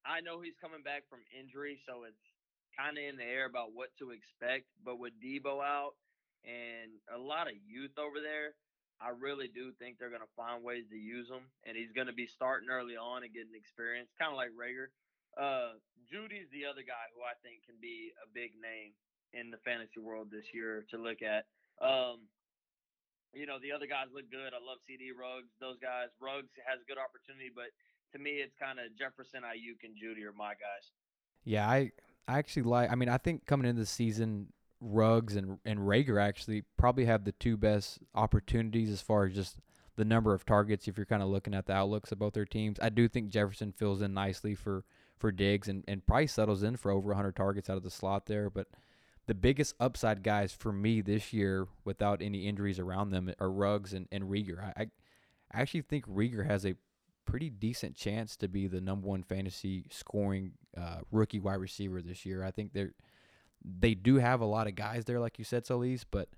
C: I know he's coming back from injury, so it's kind of in the air about what to expect. But with Deebo out and a lot of youth over there, I really do think they're going to find ways to use him, and he's going to be starting early on and getting experience, kind of like Reagor. Uh, Jeudy's the other guy who I think can be a big name in the fantasy world this year to look at. Um, you know, the other guys look good. I love CeeDee Ruggs. Those guys, Ruggs has a good opportunity, but to me, it's kind of Jefferson, Aiyuk, and Jeudy are my guys.
B: Yeah, I I actually like. I mean, I think coming into the season, Ruggs and and Reagor actually probably have the two best opportunities as far as just the number of targets. If you're kind of looking at the outlooks of both their teams, I do think Jefferson fills in nicely for for Diggs and and Price settles in for over 100 targets out of the slot there. But the biggest upside guys for me this year, without any injuries around them, are Ruggs and and Reagor. I, I actually think Reagor has a pretty decent chance to be the number one fantasy scoring uh, rookie wide receiver this year. I think they're they do have a lot of guys there, like you said, Solis, but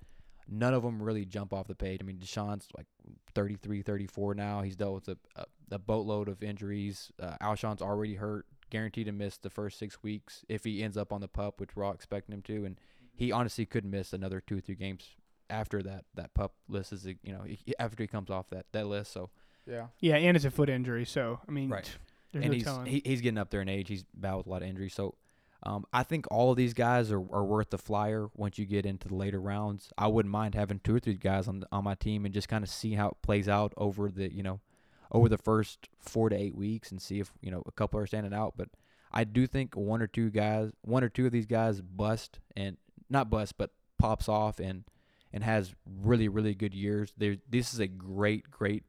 B: none of them really jump off the page. I mean, DeSean's like 33, 34 now. He's dealt with a, a, a boatload of injuries. Uh, Alshon's already hurt, guaranteed to miss the first six weeks if he ends up on the pup, which we're all expecting him to. And he honestly could miss another two or three games after that that pup list is you know after he comes off that that list. So
E: Yeah.
D: Yeah, and it's a foot injury, so I mean,
B: Right.
D: there's
B: and
D: no
B: he's he, he's getting up there in age. He's battled with a lot of injuries. So um, I think all of these guys are, are worth the flyer once you get into the later rounds. I wouldn't mind having two or three guys on on my team and just kind of see how it plays out over the you know over the first four to eight weeks and see if you know a couple are standing out. But I do think one or two guys, one or two of these guys bust and not bust, but pops off and and has really really good years. There, this is a great great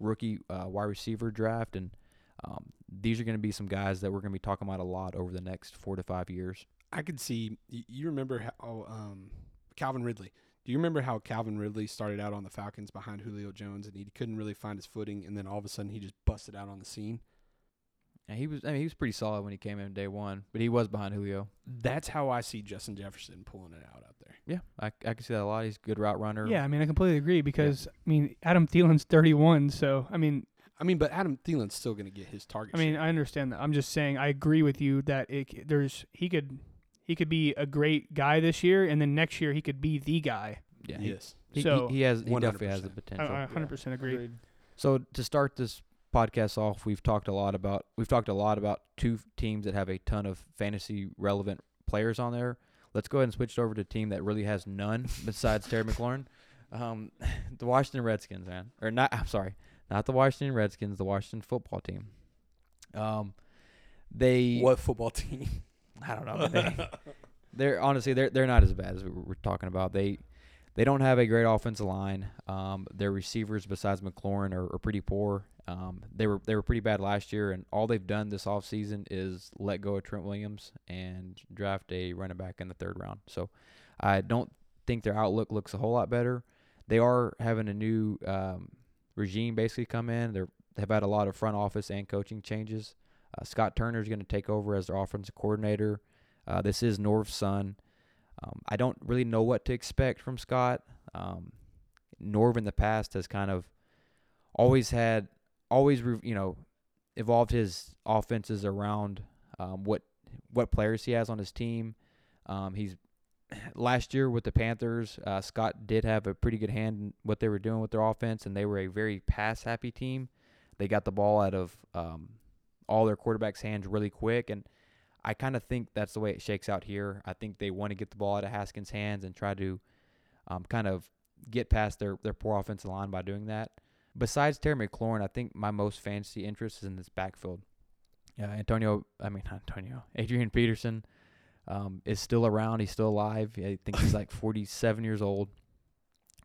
B: rookie uh, wide receiver draft, and um, these are going to be some guys that we're going to be talking about a lot over the next four to five years.
A: I could see. You remember how um, Calvin Ridley? Do you remember how Calvin Ridley started out on the Falcons behind Julio Jones, and he couldn't really find his footing, and then all of a sudden he just busted out on the scene?
B: And he was, I mean, he was pretty solid when he came in day one, but he was behind Julio.
A: That's how I see Justin Jefferson pulling it out out there.
B: Yeah, I, I can see that a lot. He's a good route runner.
D: yeah, I mean, I completely agree because I mean, Adam Thielen's 31, so I mean,
A: I mean, but Adam Thielen's still going to get his target.
D: I mean,
A: share.
D: I understand that. I'm just saying, I agree with you that it, there's he could he could be a great guy this year, and then next year he could be the guy.
B: yeah. He,
A: yes.
B: he,
D: So-
B: he, he has, he definitely has the
A: 100%.
D: I,
B: potential.
D: I 100% agree.
E: Agreed.
B: So to start this podcast off, we've talked a lot about we've talked a lot about two teams that have a ton of fantasy relevant players on there. Let's go ahead and switch over to a team that really has none besides Terry McLaurin. Um, the Washington Redskins, man, or not? I'm sorry, not the Washington Redskins, the Washington football team. Um, they
A: what football team?
B: I don't know. They, they're honestly they're they're not as bad as we we're talking about. They they don't have a great offensive line. Um, their receivers besides McLaurin are, are pretty poor. Um, they were they were pretty bad last year, and all they've done this offseason is let go of Trent Williams and draft a running back in the third round. So I don't think their outlook looks a whole lot better. They are having a new um, regime basically come in. They're they've had a lot of front office and coaching changes. Uh, Scott Turner is going to take over as their offensive coordinator. Uh, this is Norv's son. Um, I don't really know what to expect from Scott. Um, Norv in the past has kind of always had, always you know, evolved his offenses around um, what what players he has on his team. Um, he's last year with the Panthers. Uh, Scott did have a pretty good hand in what they were doing with their offense, and they were a very pass happy team. They got the ball out of um, all their quarterbacks' hands really quick, and I kind of think that's the way it shakes out here. I think they want to get the ball out of Haskins' hands and try to um, kind of get past their, their poor offensive line by doing that. Besides Terry McLaurin, I think my most fantasy interest is in this backfield. Yeah, Antonio, I mean, Antonio, Adrian Peterson um, is still around. He's still alive. I think he's like 47 years old.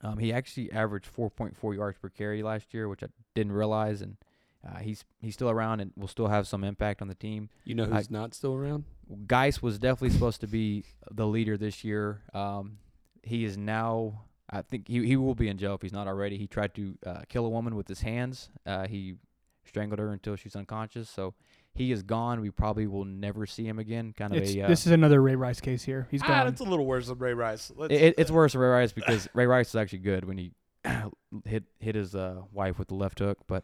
B: Um, he actually averaged 4.4 yards per carry last year, which I didn't realize, and Uh, he's he's still around and will still have some impact on the team.
A: You know
B: I-
A: who's not still around?
B: Guice was definitely supposed to be the leader this year. Um, he is now. I think he he will be in jail if he's not already. He tried to uh, kill a woman with his hands. Uh, he strangled her until she's unconscious. So he is gone. We probably will never see him again. Kind of
D: It's,
B: a. Uh,
D: this is another Ray Rice case here. He's gone.
A: It's a little worse than Ray Rice. Let's,
B: it, it's worse than Ray Rice because Ray Rice is actually good when he hit hit his uh, wife with the left hook. But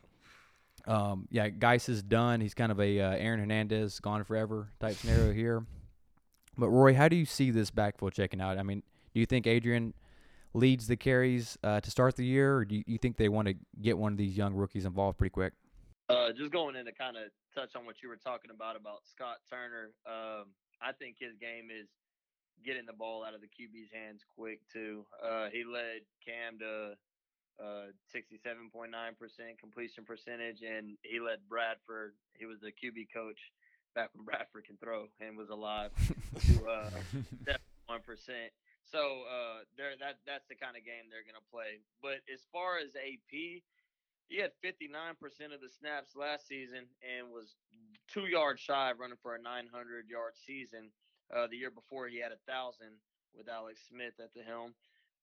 B: um, yeah, Guice is done. He's kind of a uh, Aaron Hernandez gone forever type scenario here. But Roy, how do you see this backfield checking out? I mean, do you think Adrian leads the carries uh, to start the year, or do you, you think they want to get one of these young rookies involved pretty quick?
C: Uh, just going in to kind of touch on what you were talking about about Scott Turner. Um, I think his game is getting the ball out of the QB's hands quick too. Uh, he led Cam to uh, 67.9% completion percentage, and he led Bradford. He was the QB coach back when Bradford can throw and was alive to uh, 71%. So uh, there, that that's the kind of game they're gonna play. But as far as AP, he had 59% of the snaps last season and was two yards shy of running for a 900 yard season. Uh, the year before, he had a thousand with Alex Smith at the helm.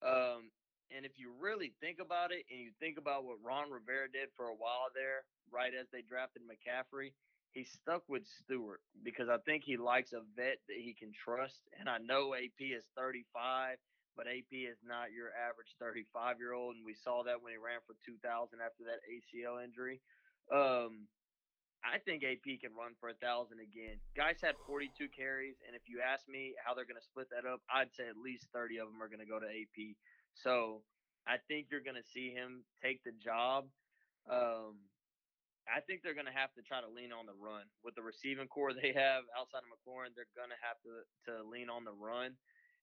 C: Um, and if you really think about it, and you think about what Ron Rivera did for a while there, right as they drafted McCaffrey, he stuck with Stewart because I think he likes a vet that he can trust. And I know AP is 35, but AP is not your average 35 year old, and we saw that when he ran for 2,000 after that ACL injury. Um, I think AP can run for a thousand again. Guice had 42 carries, and if you ask me how they're going to split that up, I'd say at least 30 of them are going to go to AP. So I think you're going to see him take the job. Um, I think they're going to have to try to lean on the run with the receiving corps they have outside of McLaurin. They're going to have to to lean on the run.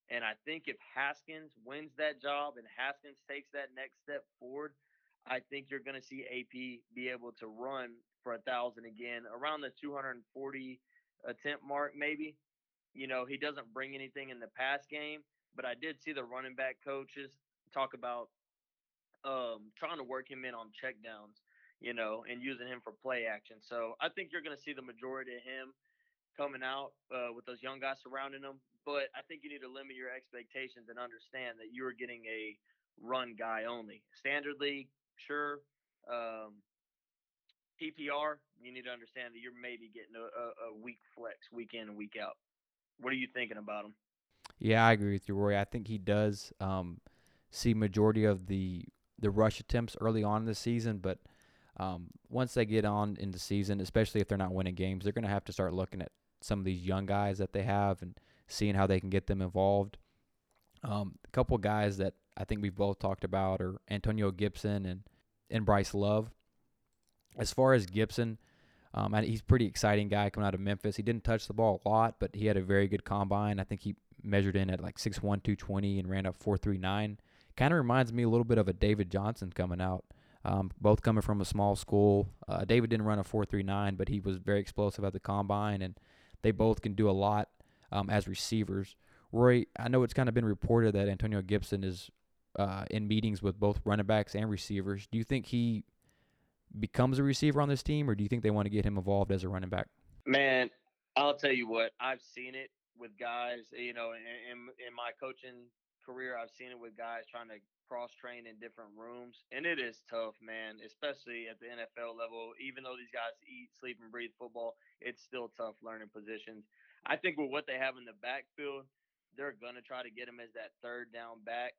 C: And I think if Haskins wins that job and Haskins takes that next step forward, I think you're going to see AP be able to run for a thousand again around the 240 attempt mark, maybe. You know, he doesn't bring anything in the pass game, but I did see the running back coaches talk about um, trying to work him in on checkdowns, you know, and using him for play action. So I think you're going to see the majority of him coming out uh, with those young guys surrounding him. But I think you need to limit your expectations and understand that you are getting a run guy only. Standard league, sure. Um, PPR, you need to understand that you're maybe getting a, a, a weak flex week in and week out. What are you thinking about him?
B: Yeah, I agree with you, Roy. I think he does um, see majority of the the rush attempts early on in the season, but um, once they get on in the season, especially if they're not winning games, they're going to have to start looking at some of these young guys that they have and seeing how they can get them involved. Um, a couple guys that I think we've both talked about are Antonio Gibson and and Bryce Love. As far as Gibson, um, he's a pretty exciting guy coming out of Memphis. He didn't touch the ball a lot, but he had a very good combine. I think he measured in at like 6'1", 220 and ran up 4.39. Kind of reminds me a little bit of a David Johnson coming out. Um, both coming from a small school. Uh, David didn't run a 4.39, but he was very explosive at the combine, and they both can do a lot um, as receivers. Roy, I know it's kind of been reported that Antonio Gibson is uh, in meetings with both running backs and receivers. Do you think he becomes a receiver on this team, or do you think they want to get him involved as a running back?
C: Man, I'll tell you what, I've seen it with guys, you know, in, in, in my coaching career, I've seen it with guys trying to cross train in different rooms. And it is tough, man, especially at the NFL level. Even though these guys eat, sleep, and breathe football, it's still tough learning positions. I think with what they have in the backfield, they're to try to get him as that third down back.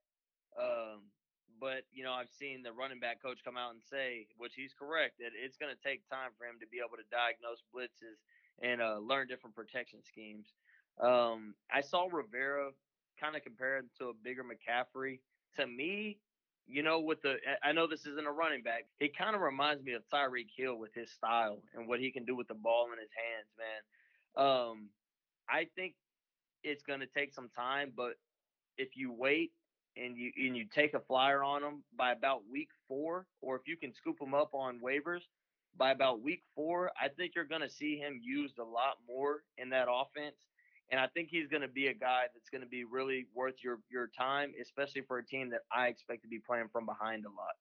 C: Um, but you know, I've seen the running back coach come out and say, which he's correct, that it's to take time for him to be able to diagnose blitzes and uh, learn different protection schemes. Um, I saw Rivera kind of compared to a bigger McCaffrey. To me, you know, with the I know this isn't a running back. He kind of reminds me of Tyreek Hill with his style and what he can do with the ball in his hands, man. Um, I think it's going to take some time, but if you wait and you and you take a flyer on them by about week four, or if you can scoop them up on waivers by about week four, I think you're going to see him used a lot more in that offense. And I think he's going to be a guy that's going to be really worth your your time, especially for a team that I expect to be playing from behind a lot.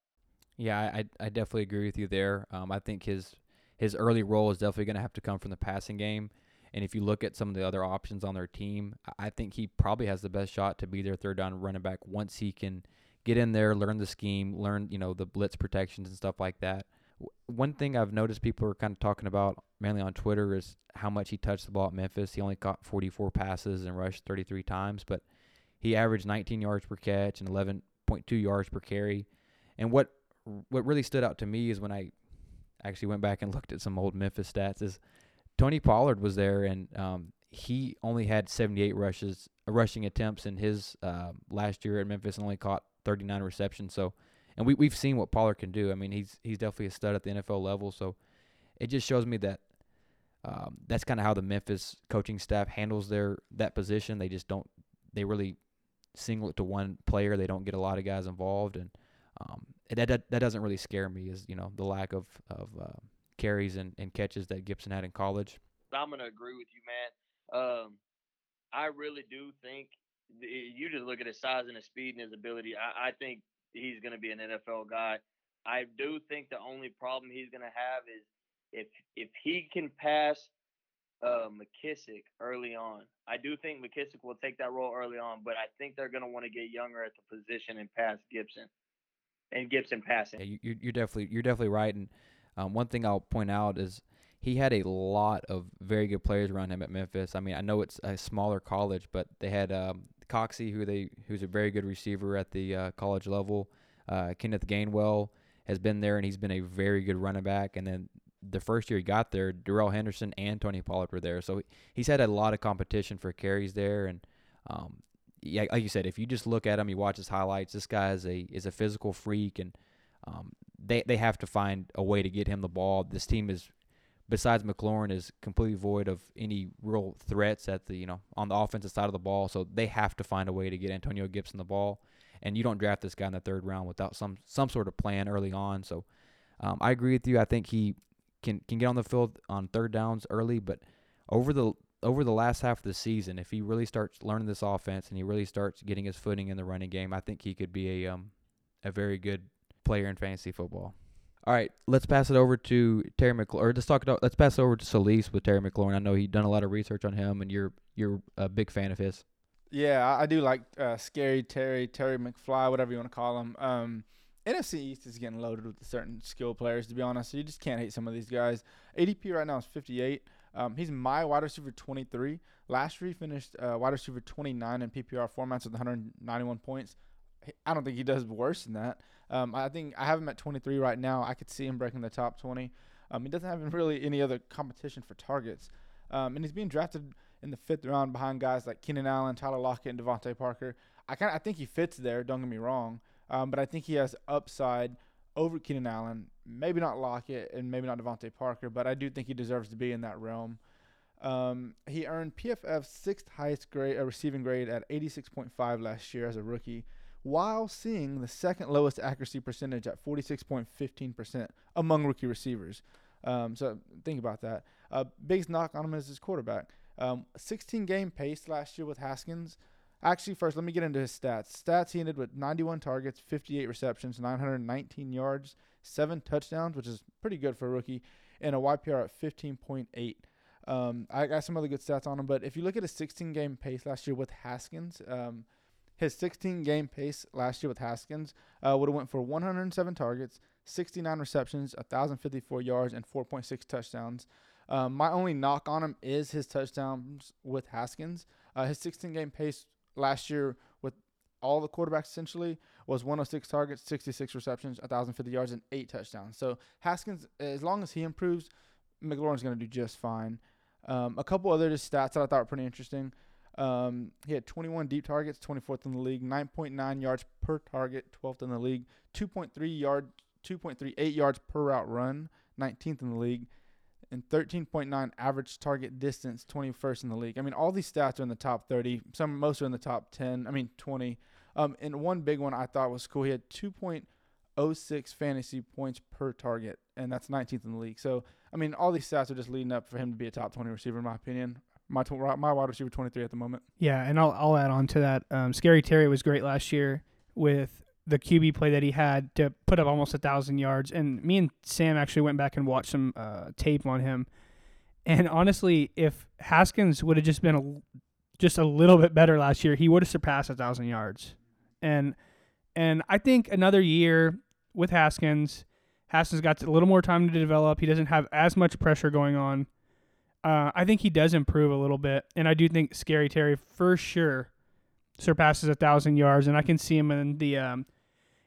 B: Yeah, I, I definitely agree with you there. Um, I think his his early role is definitely going to have to come from the passing game. And if you look at some of the other options on their team, I- think he probably has the best shot to be their third down running back once he can get in there, learn the scheme, learn you know the blitz protections and stuff like that. One thing I've noticed people are kind of talking about mainly on Twitter is how much he touched the ball at Memphis. He only caught 44 passes and rushed 33 times, but he averaged 19 yards per catch and 11.2 yards per carry. And what what really stood out to me is when I actually went back and looked at some old Memphis stats is Tony Pollard was there and um, he only had 78 rushes uh, rushing attempts in his uh, last year at Memphis and only caught 39 receptions. So, and we we've seen what Pollard can do. I mean, he's he's definitely a stud at the NFL level. So, it just shows me that um, that's kind of how the Memphis coaching staff handles their that position. They just don't they really single it to one player. They don't get a lot of guys involved, and um, that, that that doesn't really scare me. Is you know the lack of of uh, carries and, and catches that Gibson had in college.
C: I'm gonna agree with you, man. Um, I really do think th- you just look at his size and his speed and his ability. I, I think he's gonna be an NFL guy. I do think the only problem he's gonna have is if if he can pass uh, McKissic early on. I do think McKissic will take that role early on, but I think they're gonna want to get younger at the position and pass Gibson and Gibson passing.
B: Yeah, you, you you're definitely you're definitely right. And um, one thing I'll point out is he had a lot of very good players around him at Memphis. I mean, I know it's a smaller college, but they had um, Coxie, who they who's a very good receiver at the uh, college level. Uh, Kenneth Gainwell has been there, and he's been a very good running back. And then the first year he got there, Darrell Henderson and Tony Pollard were there, so he's had a lot of competition for carries there. And um, yeah, like you said, if you just look at him, you watch his highlights. This guy is a is a physical freak, and um, they they have to find a way to get him the ball. This team is, besides McLaurin, is completely void of any real threats at the you know on the offensive side of the ball. So they have to find a way to get Antonio Gibson the ball. And you don't draft this guy in the third round without some some sort of plan early on. So um, I agree with you. I think he can can get on the field on third downs early, but over the over the last half of the season, if he really starts learning this offense and he really starts getting his footing in the running game, I think he could be a um a very good player in fantasy football. All right, let's pass it over to Terry McLaurin. Let's talk about let's pass it over to Solis with Terry McLaurin. I know he done a lot of research on him, and you're you're a big fan of his.
E: Yeah, I, I do like uh, Scary Terry, Terry McFly, whatever you want to call him. Um, NFC East is getting loaded with certain skill players, to be honest. So you just can't hate some of these guys. ADP right now is 58. Um, he's my wide receiver 23. Last year he finished uh, wide receiver 29 in PPR formats with 191 points. I don't think he does worse than that. Um, I think I have him at 23 right now. I could see him breaking the top 20. Um, he doesn't have really any other competition for targets. Um, and he's being drafted in the fifth round behind guys like Keenan Allen, Tyler Lockett, and DeVante Parker. I kind I think he fits there. Don't get me wrong, um, but I think he has upside over Keenan Allen. Maybe not Lockett and maybe not DeVante Parker, but I do think he deserves to be in that realm. Um, he earned PFF's sixth highest grade, uh, receiving grade at 86.5 last year as a rookie, while seeing the second lowest accuracy percentage at 46.15% among rookie receivers. Um, so think about that. Uh, biggest knock on him is his quarterback. Um, 16 game pace last year with Haskins. Actually, first, let me get into his stats. Stats he ended with 91 targets, 58 receptions, 919 yards, seven touchdowns, which is pretty good for a rookie, and a YPR at 15.8. Um, I got some other good stats on him, but if you look at his 16 game pace last year with Haskins, um, his 16 game pace last year with Haskins uh, would have went for 107 targets, 69 receptions, 1,054 yards, and 4.6 touchdowns. Um, my only knock on him is his touchdowns with Haskins. Uh, his 16 game pace last year with all the quarterbacks essentially was 106 targets, 66 receptions, 1,050 yards, and eight touchdowns. So Haskins, as long as he improves, McLaurin's going to do just fine. Um, a couple other just stats that I thought were pretty interesting. Um, he had 21 deep targets, 24th in the league, 9.9 yards per target, 12th in the league, 2.3 yard, 2.38 yards per route run, 19th in the league, and 13.9 average target distance, 21st in the league. I mean, all these stats are in the top 30. Some, most are in the top 10. I mean, 20. Um, and one big one I thought was cool. He had 2.06 fantasy points per target, and that's 19th in the league. So, I mean, all these stats are just leading up for him to be a top 20 receiver, in my opinion. My tw- my wide receiver 23 at the moment.
D: Yeah, and I'll I'll add on to that. Um, Scary Terry was great last year with the QB play that he had to put up almost a thousand yards. And me and Sam actually went back and watched some uh, tape on him. And honestly, if Haskins would have just been a, just a little bit better last year, he would have surpassed a thousand yards. And and I think another year with Haskins, Haskins got a little more time to develop. He doesn't have as much pressure going on. Uh, I think he does improve a little bit, and I do think Scary Terry for sure surpasses a thousand yards, and I can see him in the. Um,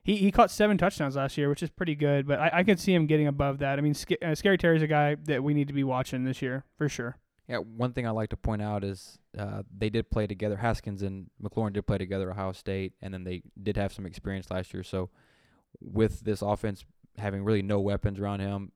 D: he he caught seven touchdowns last year, which is pretty good, but I, I can see him getting above that. I mean, Sc- uh, Scary Terry's a guy that we need to be watching this year for sure.
B: Yeah, one thing I like to point out is uh, they did play together. Haskins and McLaurin did play together at Ohio State, and then they did have some experience last year. So, with this offense having really no weapons around him,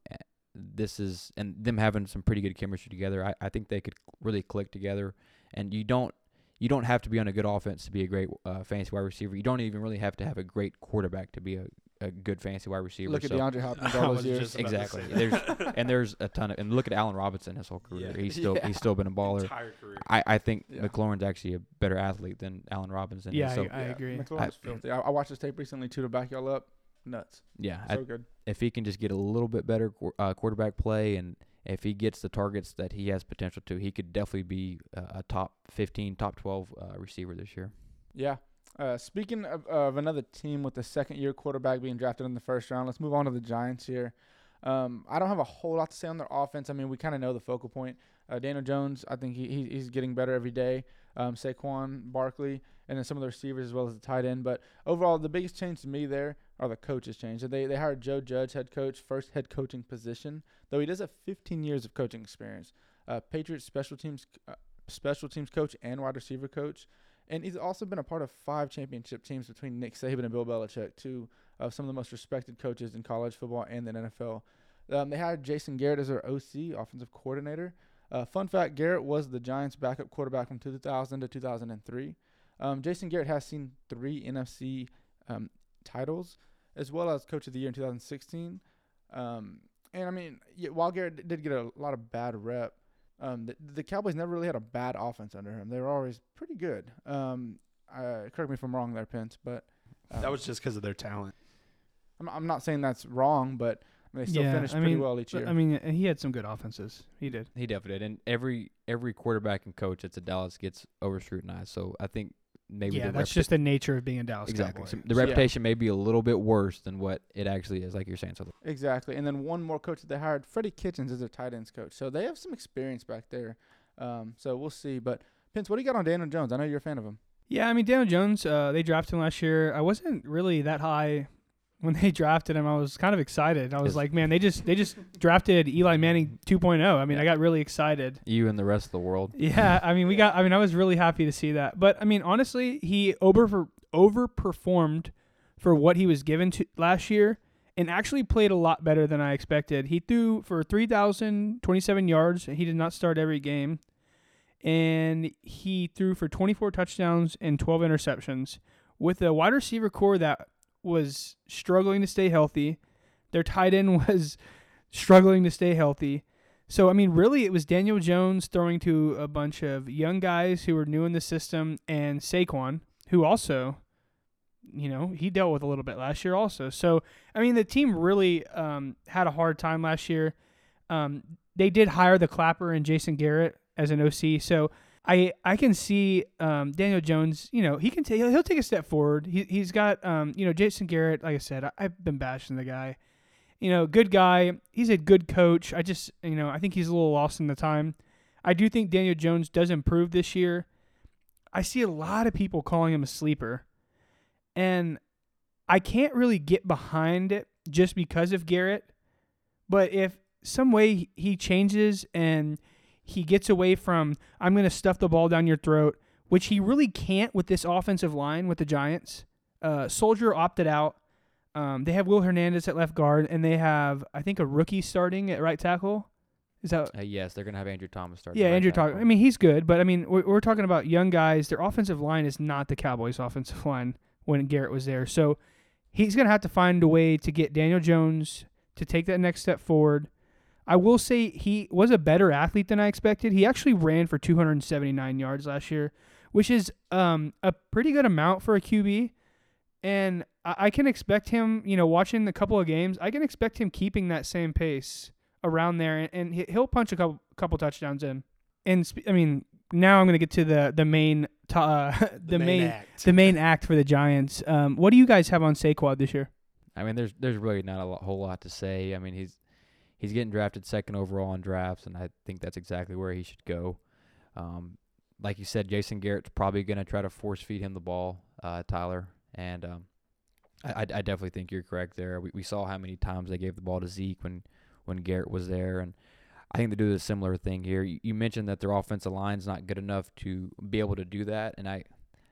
B: this is and them having some pretty good chemistry together. I, I think they could really click together. And you don't you don't have to be on a good offense to be a great uh, fantasy wide receiver. You don't even really have to have a great quarterback to be a, a good fantasy wide receiver.
E: Look at
B: so
E: DeAndre Hopkins all those years.
A: just about to
B: exactly. There's and there's a ton of and look at Allen Robinson his whole career.
A: Yeah.
B: He's still
E: Yeah.
B: he's still been a baller.
A: Entire career.
B: I, I think
E: Yeah.
B: McLaurin's actually a better athlete than Allen Robinson.
D: Yeah,
B: so
D: I agree.
E: McLaurin's
B: I-
E: filthy. I, I watched his tape recently too to back y'all up. Nuts.
B: yeah, I,
E: So good.
B: if he can just get a little bit better uh, quarterback play and if he gets the targets that he has potential to, he could definitely be uh, a top 15, top 12 uh, receiver this year.
E: Yeah. Uh, speaking of, of another team with a second year quarterback being drafted in the first round, let's move on to the Giants here. Um, I don't have a whole lot to say on their offense. I mean, we kind of know the focal point. Uh, Daniel Jones, I think he, he he's getting better every day. Um, Saquon Barkley, and then some of the receivers as well as the tight end. But overall, the biggest change to me there are the coaches changed. They they hired Joe Judge, head coach, first head coaching position, though he does have 15 years of coaching experience. Uh, Patriots special teams uh, special teams coach and wide receiver coach. And he's also been a part of five championship teams between Nick Saban and Bill Belichick, two of some of the most respected coaches in college football and the NFL. Um, they hired Jason Garrett as their OC, offensive coordinator. Uh, fun fact: Garrett was the Giants' backup quarterback from 2000 to 2003. Um, Jason Garrett has seen three NFC um, titles, as well as Coach of the Year in 2016. Um, and I mean, yeah, while Garrett did get a lot of bad rep, um, the, the Cowboys never really had a bad offense under him. They were always pretty good. Um, uh, correct me if I'm wrong there, Pence, but um,
A: That was just because of their talent.
E: I'm, I'm not saying that's wrong, but I mean, they still
D: Yeah,
E: finished
D: I
E: pretty
D: mean,
E: well each year.
D: I mean, he had some good offenses. He did.
B: He definitely did. And every every quarterback and coach that's at Dallas gets over scrutinized. So I think maybe
D: yeah,
B: the
D: that's
B: reputa-
D: just the nature of being a Dallas
B: exactly.
D: Cowboy.
B: So the
E: Yeah.
B: reputation may be a little bit worse than what it actually is, like you're saying. So
E: Exactly. And then one more coach that they hired, Freddie Kitchens, is their tight ends coach. So they have some experience back there. Um, so we'll see. But Pence, what do you got on Daniel Jones? I know you're a fan of him.
D: Yeah, I mean Daniel Jones, uh, they drafted him last year. I wasn't really that high when they drafted him. I was kind of excited. I was like, man, they just they just drafted Eli Manning 2.0. I mean. I got really excited.
B: you and the rest of the world.
D: Yeah, I mean, we got. I mean, I was really happy to see that. But I mean, honestly, he over overperformed for what he was given to last year, and actually played a lot better than I expected. He threw for 3,027 yards. He did not start every game, and he threw for 24 touchdowns and 12 interceptions with a wide receiver corps that was struggling to stay healthy. Their tight end was struggling to stay healthy. So I mean, really, it was Daniel Jones throwing to a bunch of young guys who were new in the system, and Saquon, who also, you know, he dealt with a little bit last year also. So I mean, the team really um, had a hard time last year. Um, they did hire the Clapper and Jason Garrett as an OC, so I I can see um, Daniel Jones. You know, he can take he'll take a step forward. He he's got um, you know Jason Garrett. Like I said, I, I've been bashing the guy you know, good guy. He's a good coach. I just, you know, I think he's a little lost in the time. I do think Daniel Jones does improve this year. I see a lot of people calling him a sleeper. And I can't really get behind it just because of Garrett. But if some way he changes and he gets away from, I'm going to stuff the ball down your throat, which he really can't with this offensive line with the Giants. Uh, Solder opted out. Um, they have Will Hernandez at left guard, and they have I think a rookie starting at right tackle. Is that
B: Uh, yes, they're gonna have Andrew Thomas start.
D: yeah? Andrew Thomas. I mean, he's good, but I mean, we're, we're talking about young guys. Their offensive line is not the Cowboys' offensive line when Garrett was there, so he's gonna have to find a way to get Daniel Jones to take that next step forward. I will say he was a better athlete than I expected. He actually ran for 279 yards last year, which is um, a pretty good amount for a QB. and I, I can expect him. You know, watching a couple of games, I can expect him keeping that same pace around there, and, and he- he'll punch a couple couple touchdowns in. And sp- I mean, now I'm gonna get to the the main to, uh, the, main,
A: act.
D: the main act for the Giants. Um, what do you guys have on Saquon this year?
B: I mean, there's there's really not a lot, whole lot to say. I mean, he's he's getting drafted second overall in drafts, and I think that's exactly where he should go. Um, like you said, Jason Garrett's probably going to try to force feed him the ball, uh, Tyler, and um, I, I definitely think you're correct there. We we saw how many times they gave the ball to Zeke when when Garrett was there, and I think they do a similar thing here. You, you mentioned that their offensive line's not good enough to be able to do that, and I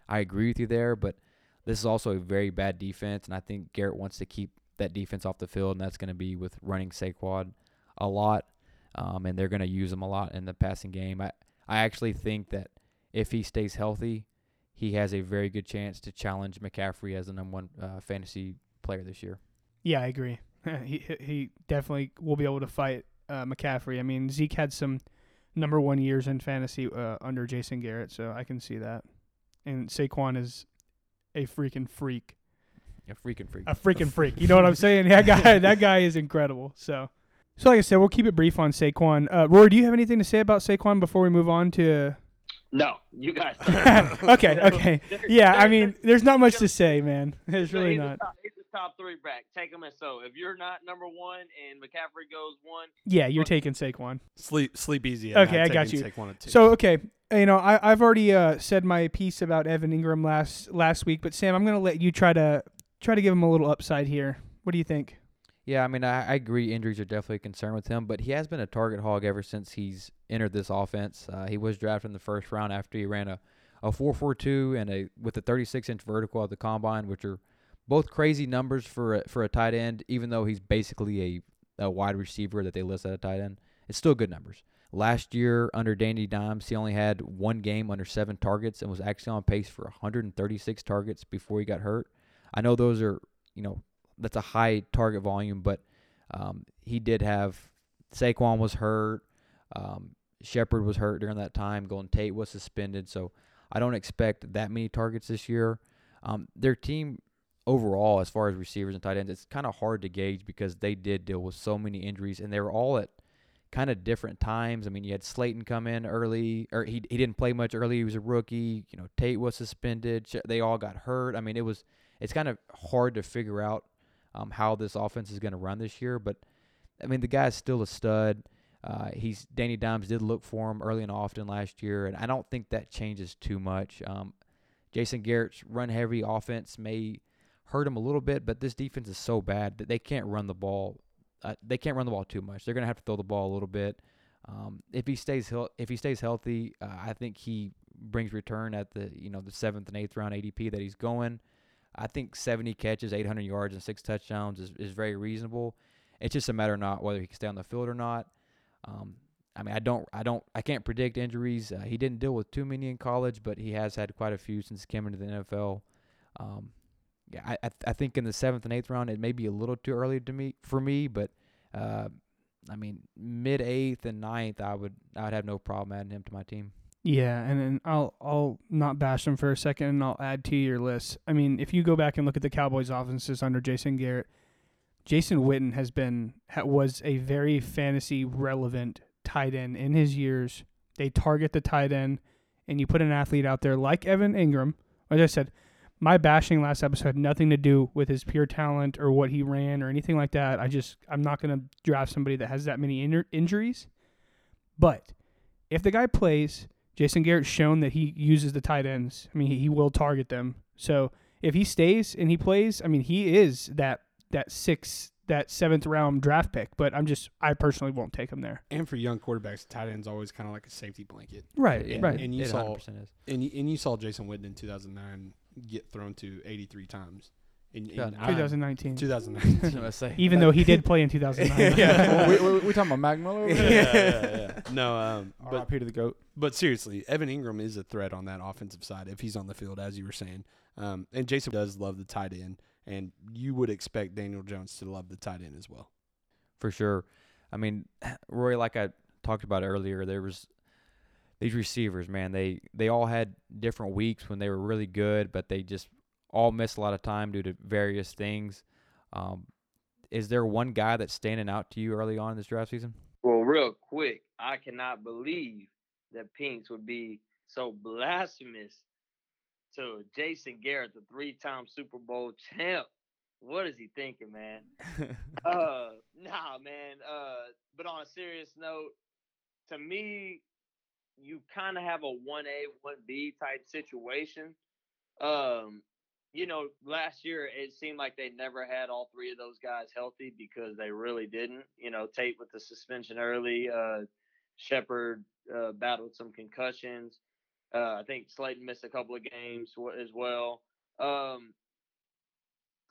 B: I agree with you there, but this is also a very bad defense, and I think Garrett wants to keep that defense off the field, and that's going to be with running Saquon a lot, um, and they're going to use him a lot in the passing game. I I actually think that if he stays healthy, he has a very good chance to challenge McCaffrey as the number one uh, fantasy player this year.
D: Yeah, I agree. he he- he definitely will be able to fight uh, McCaffrey. I mean, Zeke had some number one years in fantasy uh, under Jason Garrett, so I can see that. And Saquon is a freaking freak,
B: A freaking freak.
D: a freaking freak. You know what I'm saying? That guy, that guy is incredible. So, so like I said, we'll keep it brief on Saquon. Uh, Rory, do you have anything to say about Saquon before we move on to?
C: No, you guys.
D: okay, okay. Yeah, I mean, there's not much to say, man. There's really not.
C: Top, he's the top three back. Take him as so. If you're not number one and McCaffrey goes one,
D: Yeah, you're taking Saquon.
A: Sleep sleep easy.
D: Okay, I got
A: taking
D: you.
A: Saquon at two.
D: So okay, you know I I've already uh, said my piece about Evan Engram last last week, but Sam, I'm gonna let you try to try to give him a little upside here. What do you think?
B: Yeah, I mean, I, I agree. Injuries are definitely a concern with him, but he has been a target hog ever since he's entered this offense. Uh, he was drafted in the first round after he ran a, a 4.42 and a with a 36 inch vertical at the combine, which are both crazy numbers for a, for a tight end. Even though he's basically a, a wide receiver that they list at a tight end, it's still good numbers. Last year under Danny Dimes, he only had one game under seven targets and was actually on pace for 136 targets before he got hurt. I know those are you know that's a high target volume, but um, he did have Saquon was hurt, um, Shepard was hurt during that time, Golden Tate was suspended, so I don't expect that many targets this year. Um, their team overall, as far as receivers and tight ends, it's kind of hard to gauge because they did deal with so many injuries, and they were all at kind of different times. I mean, you had Slayton come in early, or he he didn't play much early. He was a rookie. You know, Tate was suspended. They all got hurt. I mean, it was it's kind of hard to figure out um, how this offense is going to run this year. But I mean, the guy's still a stud. Uh, he's Danny Dimes did look for him early and often last year, and I don't think that changes too much. Um, Jason Garrett's run heavy offense may hurt him a little bit, but this defense is so bad that they can't run the ball. Uh, they can't run the ball too much. They're going to have to throw the ball a little bit. Um, if he stays heal- if he stays healthy, uh, I think he brings return at the you know the seventh and eighth round ADP that he's going. I think 70 catches, 800 yards, and six touchdowns is, is very reasonable. It's just a matter of not whether he can stay on the field or not. Um, I mean, I don't, I don't, I can't predict injuries. Uh, he didn't deal with too many in college, but he has had quite a few since he came into the NFL. Um, yeah, I, I, I think in the seventh and eighth round, it may be a little too early to me for me, but uh, I mean, mid eighth and ninth, I would, I would have no problem adding him to my team.
D: Yeah, and then I'll I'll not bash them for a second, and I'll add to your list. I mean, if you go back and look at the Cowboys' offenses under Jason Garrett, Jason Witten has been was a very fantasy relevant tight end in his years. They target the tight end, and you put an athlete out there like Evan Engram. As I said, my bashing last episode had nothing to do with his pure talent or what he ran or anything like that. I just I'm not gonna draft somebody that has that many injur- injuries. But if the guy plays, Jason Garrett's shown that he uses the tight ends. I mean, he, he will target them. So if he stays and he plays, I mean, he is that that sixth, that seventh round draft pick. But I'm just, I personally won't take him there.
A: and for young quarterbacks, tight end's always kind of like a safety blanket.
D: Right,
B: Yeah,
D: right.
A: And you
B: it
A: saw
B: 100% is.
A: and you, and you saw Jason Witten in 2009 get thrown to 83 times. In, in
D: 2019.
A: 2019.
B: I say.
D: Even though he did play in 2009.
A: Yeah.
E: we, we, we talking about Mac Miller? over
A: yeah, yeah, yeah. No, um, but
E: R.I.P. to the goat.
A: but seriously, Evan Engram is a threat on that offensive side if he's on the field, as you were saying. Um, and Jason does love the tight end, and you would expect Daniel Jones to love the tight end as well.
B: for sure. I mean, Roy, like I talked about earlier, there was these receivers, man. They they all had different weeks when they were really good, but they just all miss a lot of time due to various things. Um, is there one guy that's standing out to you early on in this draft season?
C: Well, real quick, I cannot believe that Pinks would be so blasphemous to Jason Garrett, the three-time Super Bowl champ. What is he thinking, man? uh, nah, man. Uh, but on a serious note, to me, you kind of have a one A, one B type situation. Um, you know, last year it seemed like they never had all three of those guys healthy because they really didn't. You know, Tate with the suspension early, uh, Shepard uh, battled some concussions. Uh, I think Slayton missed a couple of games as well. Um,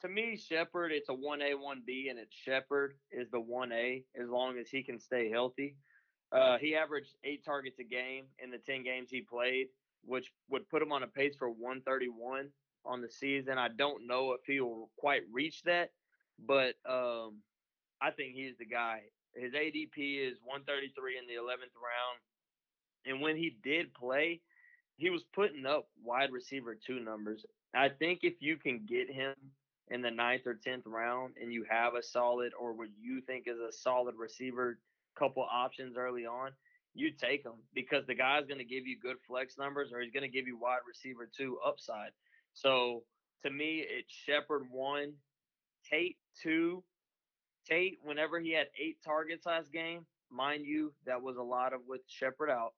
C: to me, Shepard, it's a one A, one B, and it's Shepard is the one A as long as he can stay healthy. Uh, he averaged eight targets a game in the ten games he played, which would put him on a pace for 131 on the season. I don't know if he'll quite reach that, but um, I think he's the guy. His ADP is 133 in the 11th round, and when he did play, he was putting up wide receiver two numbers. I think if you can get him in the ninth or tenth round, and you have a solid or what you think is a solid receiver, couple options early on, you take him because the guy's going to give you good flex numbers, or he's going to give you wide receiver two upside. So to me, it's Shepard one, Tate two. Tate, whenever he had eight targets last game, mind you, that was a lot of with Shepard out.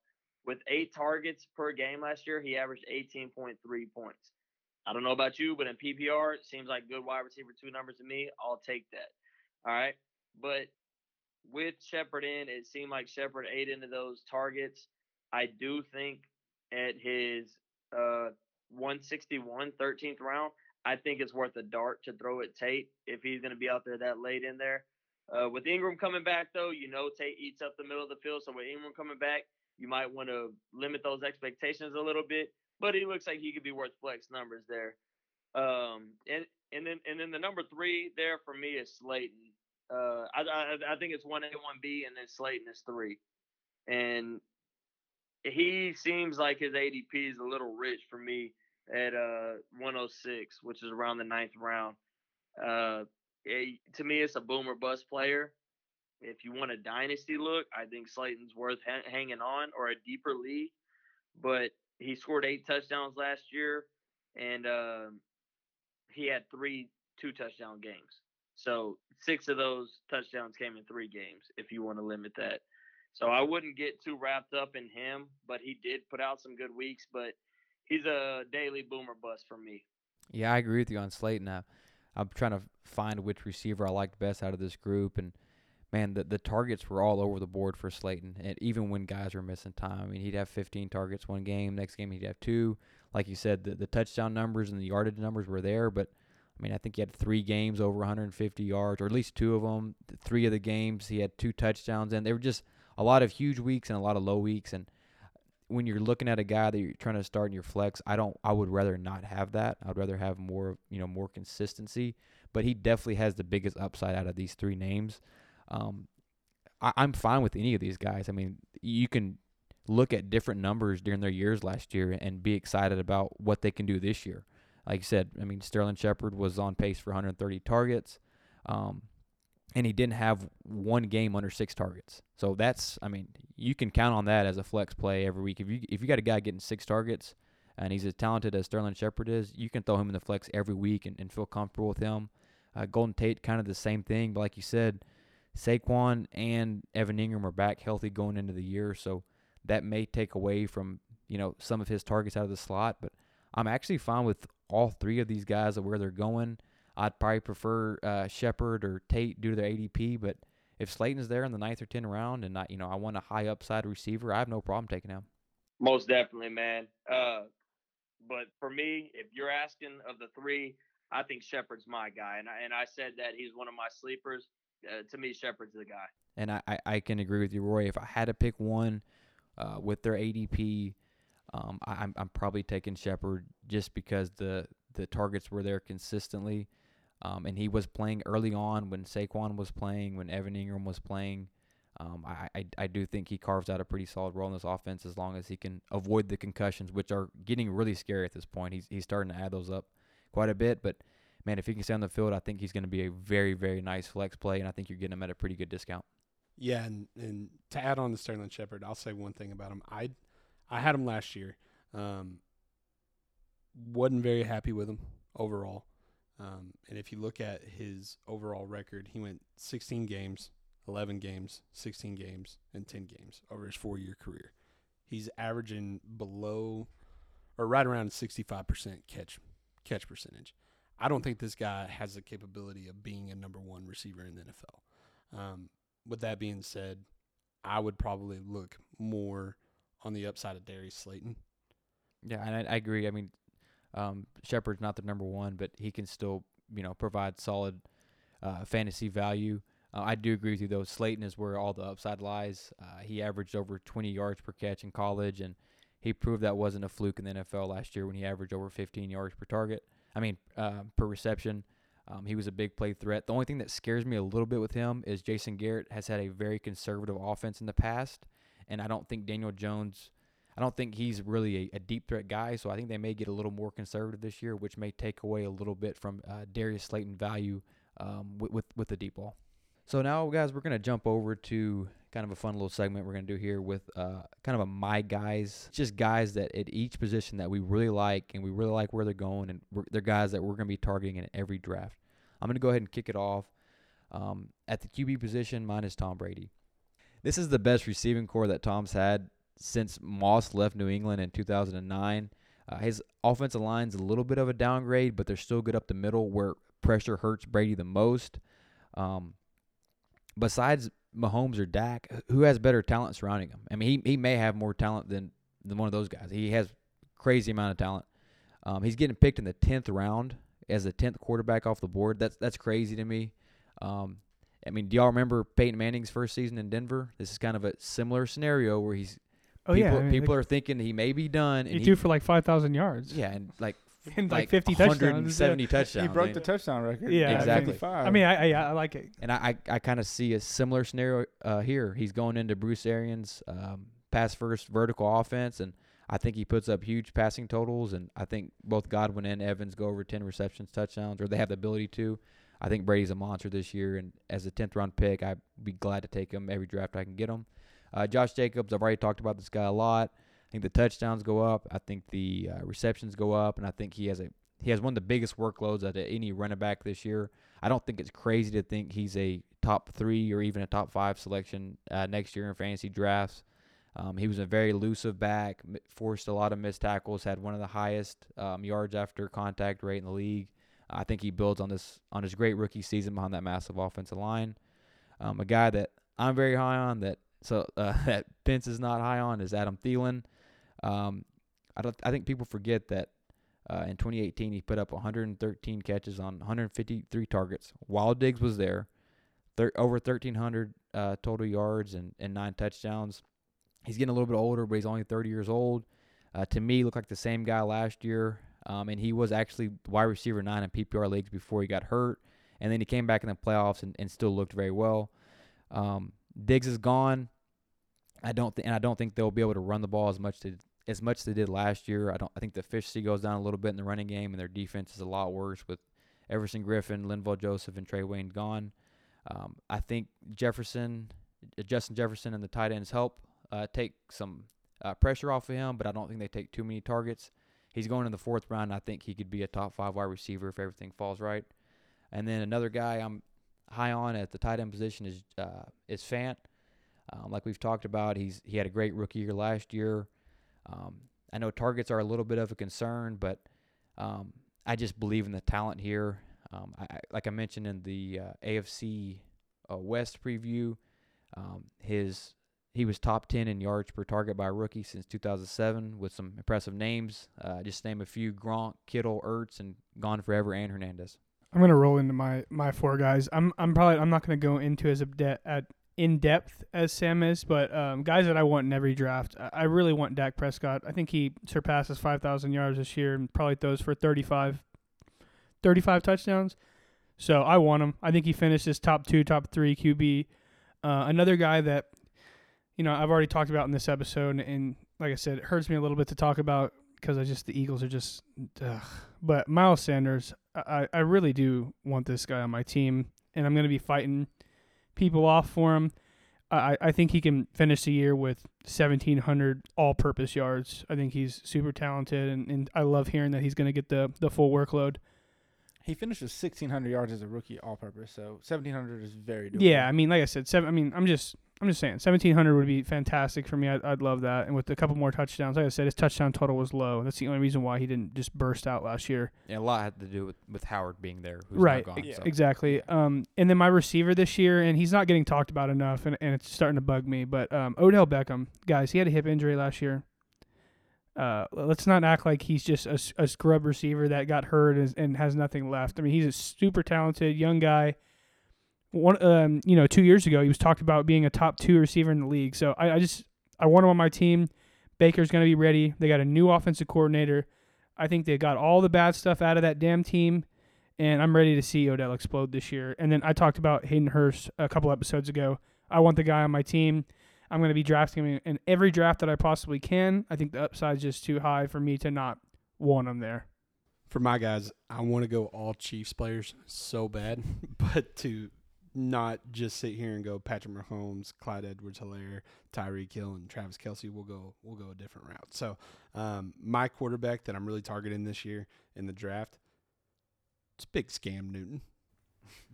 C: With eight targets per game last year, he averaged 18.3 points. I don't know about you, but in PPR, it seems like good wide receiver two numbers to me. I'll take that. All right. But with Shepard in, it seemed like Shepard ate into those targets. I do think at his uh, 161, 13th round, I think it's worth a dart to throw at Tate if he's going to be out there that late in there. Uh, with Engram coming back, though, you know Tate eats up the middle of the field. So with Engram coming back, you might want to limit those expectations a little bit. But he looks like he could be worth flex numbers there. Um, and and then and then the number three there for me is Slayton. Uh, I, I I think it's one A, one B, and then Slayton is three. And he seems like his ADP is a little rich for me at uh 106, which is around the ninth round. Uh, it, to me, it's a boomer bust player. If you want a dynasty look, I think Slayton's worth ha- hanging on or a deeper league. But he scored eight touchdowns last year, and uh, he had three two touchdown games. So six of those touchdowns came in three games. If you want to limit that, so I wouldn't get too wrapped up in him, but he did put out some good weeks. But he's a daily boomer bust for me.
B: Yeah, I agree with you on Slayton. I, I'm trying to find which receiver I liked best out of this group, and man, the the targets were all over the board for Slayton. And even when guys were missing time, I mean, he'd have 15 targets one game, next game he'd have two. Like you said, the the touchdown numbers and the yardage numbers were there, but I mean, I think he had three games over 150 yards, or at least two of them. Three of the games he had two touchdowns, and they were just a lot of huge weeks and a lot of low weeks. And when you're looking at a guy that you're trying to start in your flex, I don't. I would rather not have that. I'd rather have more, you know, more consistency. But he definitely has the biggest upside out of these three names. Um, I, I'm fine with any of these guys. I mean, you can look at different numbers during their years last year and be excited about what they can do this year. Like I said, I mean, Sterling Shepard was on pace for 130 targets. Um, and he didn't have one game under six targets. So that's, I mean, you can count on that as a flex play every week. If you if you got a guy getting six targets and he's as talented as Sterling Shepard is, you can throw him in the flex every week and, and feel comfortable with him. Uh, Golden Tate, kind of the same thing, but like you said, Saquon and Evan Engram are back healthy going into the year, so that may take away from you know some of his targets out of the slot. But I'm actually fine with all three of these guys and where they're going. I'd probably prefer uh, Shepard or Tate due to their ADP, but if Slayton's there in the ninth or tenth round, and I, you know I want a high upside receiver, I have no problem taking him.
C: Most definitely, man. Uh, but for me, if you're asking of the three, I think Shepard's my guy, and I, and I said that he's one of my sleepers. Uh, to me, Shepard's the guy.
B: And I, I, I, can agree with you, Roy. If I had to pick one uh, with their ADP, um, I, I'm I'm probably taking Shepard just because the the targets were there consistently. Um, and he was playing early on when Saquon was playing, when Evan Engram was playing. Um, I, I, I do think he carves out a pretty solid role in this offense as long as he can avoid the concussions, which are getting really scary at this point. He's he's starting to add those up quite a bit. But man, if he can stay on the field, I think he's going to be a very, very nice flex play, and I think you're getting him at a pretty good discount.
A: Yeah, and, and to add on to Sterling Shepard, I'll say one thing about him. I I had him last year. Um, wasn't very happy with him overall. Um, and if you look at his overall record, he went 16 games, 11 games, 16 games, and 10 games over his four year career. He's averaging below or right around 65% catch catch percentage. I don't think this guy has the capability of being a number one receiver in the NFL. Um, with that being said, I would probably look more on the upside of Darius Slayton.
B: Yeah, and I, I agree. I mean, um, Shepard's not the number one, but he can still, you know, provide solid uh, fantasy value. Uh, I do agree with you though. Slayton is where all the upside lies. Uh, he averaged over 20 yards per catch in college, and he proved that wasn't a fluke in the NFL last year when he averaged over 15 yards per target. I mean, uh, per reception. Um, he was a big play threat. The only thing that scares me a little bit with him is Jason Garrett has had a very conservative offense in the past, and I don't think Daniel Jones. I don't think he's really a, a deep threat guy, so I think they may get a little more conservative this year, which may take away a little bit from uh, Darius Slayton value um, with, with with the deep ball. So now, guys, we're gonna jump over to kind of a fun little segment we're gonna do here with uh, kind of a my guys, just guys that at each position that we really like and we really like where they're going, and they're guys that we're gonna be targeting in every draft. I'm gonna go ahead and kick it off. Um, at the QB position, mine is Tom Brady. This is the best receiving corps that Tom's had since Moss left New England in 2009. Uh, his offensive line's a little bit of a downgrade, but they're still good up the middle where pressure hurts Brady the most. Um, besides Mahomes or Dak, who has better talent surrounding him? I mean, he he may have more talent than than one of those guys. He has crazy amount of talent. Um, he's getting picked in the tenth round as the tenth quarterback off the board. That's that's crazy to me. Um, I mean, do y'all remember Peyton Manning's first season in Denver? This is kind of a similar scenario where he's
D: Oh
B: people,
D: yeah, I mean,
B: people
D: like,
B: are thinking he may be done,
D: he
B: and he,
D: threw for like five thousand yards.
B: yeah, and like
D: and like,
B: like
D: 50 touchdowns.
B: 170 touchdowns.
E: He broke
B: I
E: the touchdown record.
D: Yeah,
B: Exactly.
E: 55.
D: I mean, I, I I like it.
B: and I I, I kind of see a similar scenario uh, here. He's going into Bruce Arians' um, pass first vertical offense, and I think he puts up huge passing totals. And I think both Godwin and Evans go over 10 receptions, touchdowns, or they have the ability to. I think Brady's a monster this year, and as a 10th round pick, I'd be glad to take him every draft I can get him. Uh, Josh Jacobs, I've already talked about this guy a lot. I think the touchdowns go up. I think the uh, receptions go up, and I think he has a he has one of the biggest workloads out of any running back this year. I don't think it's crazy to think he's a top three or even a top five selection uh, next year in fantasy drafts. Um, he was a very elusive back, forced a lot of missed tackles, had one of the highest um, yards after contact rate in the league. I think he builds on this on his great rookie season behind that massive offensive line. Um, a guy that I'm very high on that so uh, that Pence is not high on is Adam Thielen. Um, I. I think people forget that uh, in 2018 he put up 113 catches on 153 targets. While Diggs was there, thir- over 1,300 uh, total yards and, and nine touchdowns. He's getting a little bit older, but he's only 30 years old. Uh, to me, looked like the same guy last year, um, and he was actually wide receiver nine in PPR leagues before he got hurt, and then he came back in the playoffs and, and still looked very well. Um, Diggs is gone. I don't think, and I don't think they'll be able to run the ball as much to, as much as they did last year. I don't. I think the efficiency goes down a little bit in the running game, and their defense is a lot worse with Everson Griffen, Linval Joseph, and Trae Wayne gone. Um, I think Jefferson, Justin Jefferson, and the tight ends help uh, take some uh, pressure off of him, but I don't think they take too many targets. He's going in the fourth round. I think he could be a top five wide receiver if everything falls right. And then another guy I'm high on at the tight end position is uh, is Fant. Um, like we've talked about, he's he had a great rookie year last year. Um, I know targets are a little bit of a concern, but um, I just believe in the talent here. Um, I, like I mentioned in the uh, AFC uh, West preview, um, his he was top 10 in yards per target by rookie since 2007 with some impressive names. Uh, just name a few Gronk, Kittle, Ertz, and Gone Forever and Hernandez.
D: I'm gonna roll into my my four guys. I'm I'm probably I'm not gonna go into as a de- at in depth as Sam is, but um, guys that I want in every draft. I, really want Dak Prescott. I think he surpasses 5,000 yards this year and probably throws for 35, 35 touchdowns. So I want him. I think he finishes top two, top three QB. Uh, another guy that you know I've already talked about in this episode, and like I said, it hurts me a little bit to talk about because I just the Eagles are just. Ugh. but Miles Sanders, I, I really do want this guy on my team, and I'm going to be fighting people off for him. I, I think he can finish the year with 1,700 all purpose yards. I think he's super talented, and, and I love hearing that he's going to get the, the full workload.
E: He finished with 1,600 yards as a rookie all purpose, so 1,700 is very doable.
D: Yeah, I mean, like I said, seven. I mean, I'm just I'm just saying, 1,700 would be fantastic for me. I'd, I'd love that. And with a couple more touchdowns, like I said, his touchdown total was low. That's the only reason why he didn't just burst out last year.
B: Yeah, a lot had to do with, with Howard being there. Who's
D: right,
B: gone,
E: Yeah.
B: so.
D: exactly. Um, and then my receiver this year, and he's not getting talked about enough, and, and it's starting to bug me. But um, Odell Beckham, guys, he had a hip injury last year. Uh, let's not act like he's just a, a scrub receiver that got hurt and, and has nothing left. I mean, he's a super talented young guy. One, um, you know, two years ago he was talked about being a top two receiver in the league. So I, I just I want him on my team. Baker's gonna be ready. They got a new offensive coordinator. I think they got all the bad stuff out of that damn team and I'm ready to see Odell explode this year. And then I talked about Hayden Hurst a couple episodes ago. I want the guy on my team. I'm going to be drafting him in every draft that I possibly can. I think the upside's just too high for me to not want him there.
A: For my guys, I want to go all Chiefs players so bad, but to not just sit here and go Patrick Mahomes, Clyde Edwards-Helaire, Tyreek Hill, and Travis Kelce. We'll go we'll go a different route. So um, my quarterback that I'm really targeting this year in the draft, it's Big Scam Newton.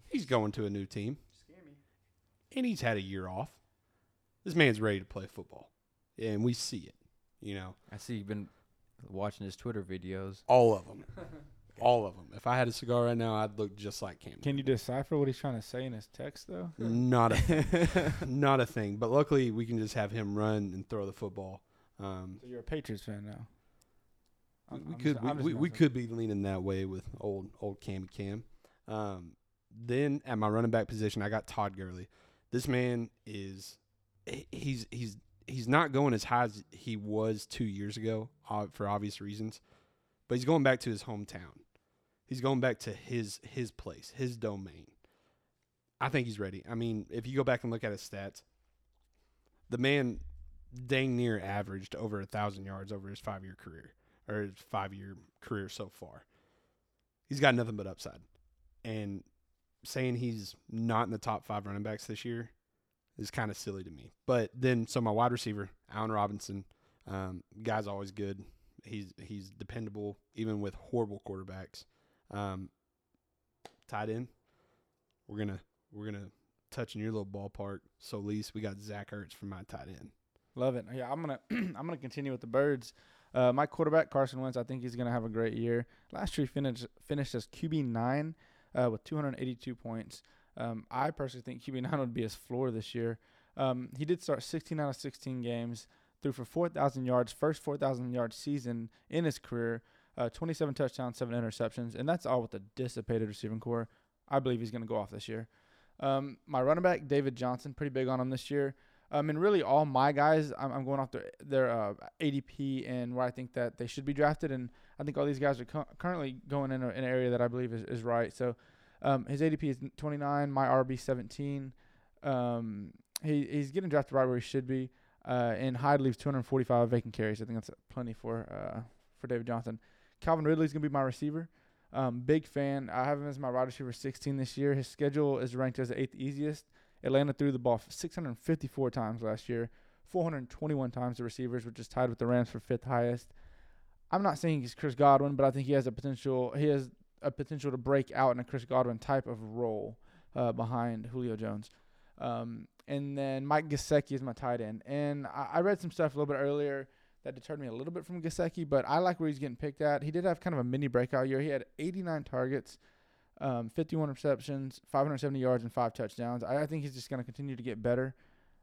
A: He's going to a new team, Scammy. and he's had a year off. This man's ready to play football, and we see it. You know,
B: I see you've been watching his Twitter videos.
A: all of them. All of them. If I had a cigar right now, I'd look just like Cam.
E: Can you decipher what he's trying to say in his text, though?
A: Not a thing. not a thing. But luckily, we can just have him run and throw the football. Um,
E: So you're a Patriots fan now.
A: we,
E: I'm-
A: we
E: I'm
A: could
E: just-
A: we, we, we could be leaning that way with old old Cammy Cam. Um, then at my running back position, I got Todd Gurley. This man is he's he's he's not going as high as he was two years ago uh, for obvious reasons, but he's going back to his hometown. He's going back to his his place, his domain. I think he's ready. I mean, if you go back and look at his stats, the man dang near averaged over a thousand yards over his five year career or his five year career so far. He's got nothing but upside. And saying he's not in the top five running backs this year is kind of silly to me. But then, so my wide receiver, Allen Robinson, um, guy's always good. He's he's dependable even with horrible quarterbacks. Um, tight end, we're gonna we're gonna touch in your little ballpark. So, least we got Zach Ertz for my tight end.
E: Love it. Yeah, I'm gonna I'm gonna continue with the birds. Uh, my quarterback Carson Wentz, I think he's gonna have a great year. Last year he finished finished as QB nine uh, with 282 points. Um, I personally think QB nine would be his floor this year. Um, he did start 16 out of 16 games, threw for 4,000 yards, first 4,000 yard season in his career. Uh, 27 touchdowns, seven interceptions, and that's all with a dissipated receiving corps. I believe he's going to go off this year. Um, my running back David Johnson, pretty big on him this year. Um, and really all my guys, I'm, I'm going off their their uh, ADP and where I think that they should be drafted, and I think all these guys are cu- currently going in, a, an area that I believe is, is right. So um, his ADP is 29, my RB 17. Um, he he's getting drafted right where he should be. Uh, and Hyde leaves 245 vacant carries. I think that's plenty for uh, for David Johnson. Calvin Ridley's gonna be my receiver. Um, big fan. I have him as my wide receiver 16 this year. His schedule is ranked as the eighth easiest. Atlanta threw the ball 654 times last year, 421 times to receivers, which is tied with the Rams for fifth highest. I'm not saying he's Chris Godwin, but I think he has a potential. He has a potential to break out in a Chris Godwin type of role uh, behind Julio Jones. Um, and then Mike Gesicki is my tight end. And I, I read some stuff a little bit earlier that deterred me a little bit from Gesicki, but I like where he's getting picked at. He did have kind of a mini breakout year. He had 89 targets, um, 51 receptions, 570 yards, and five touchdowns. I, I think he's just going to continue to get better.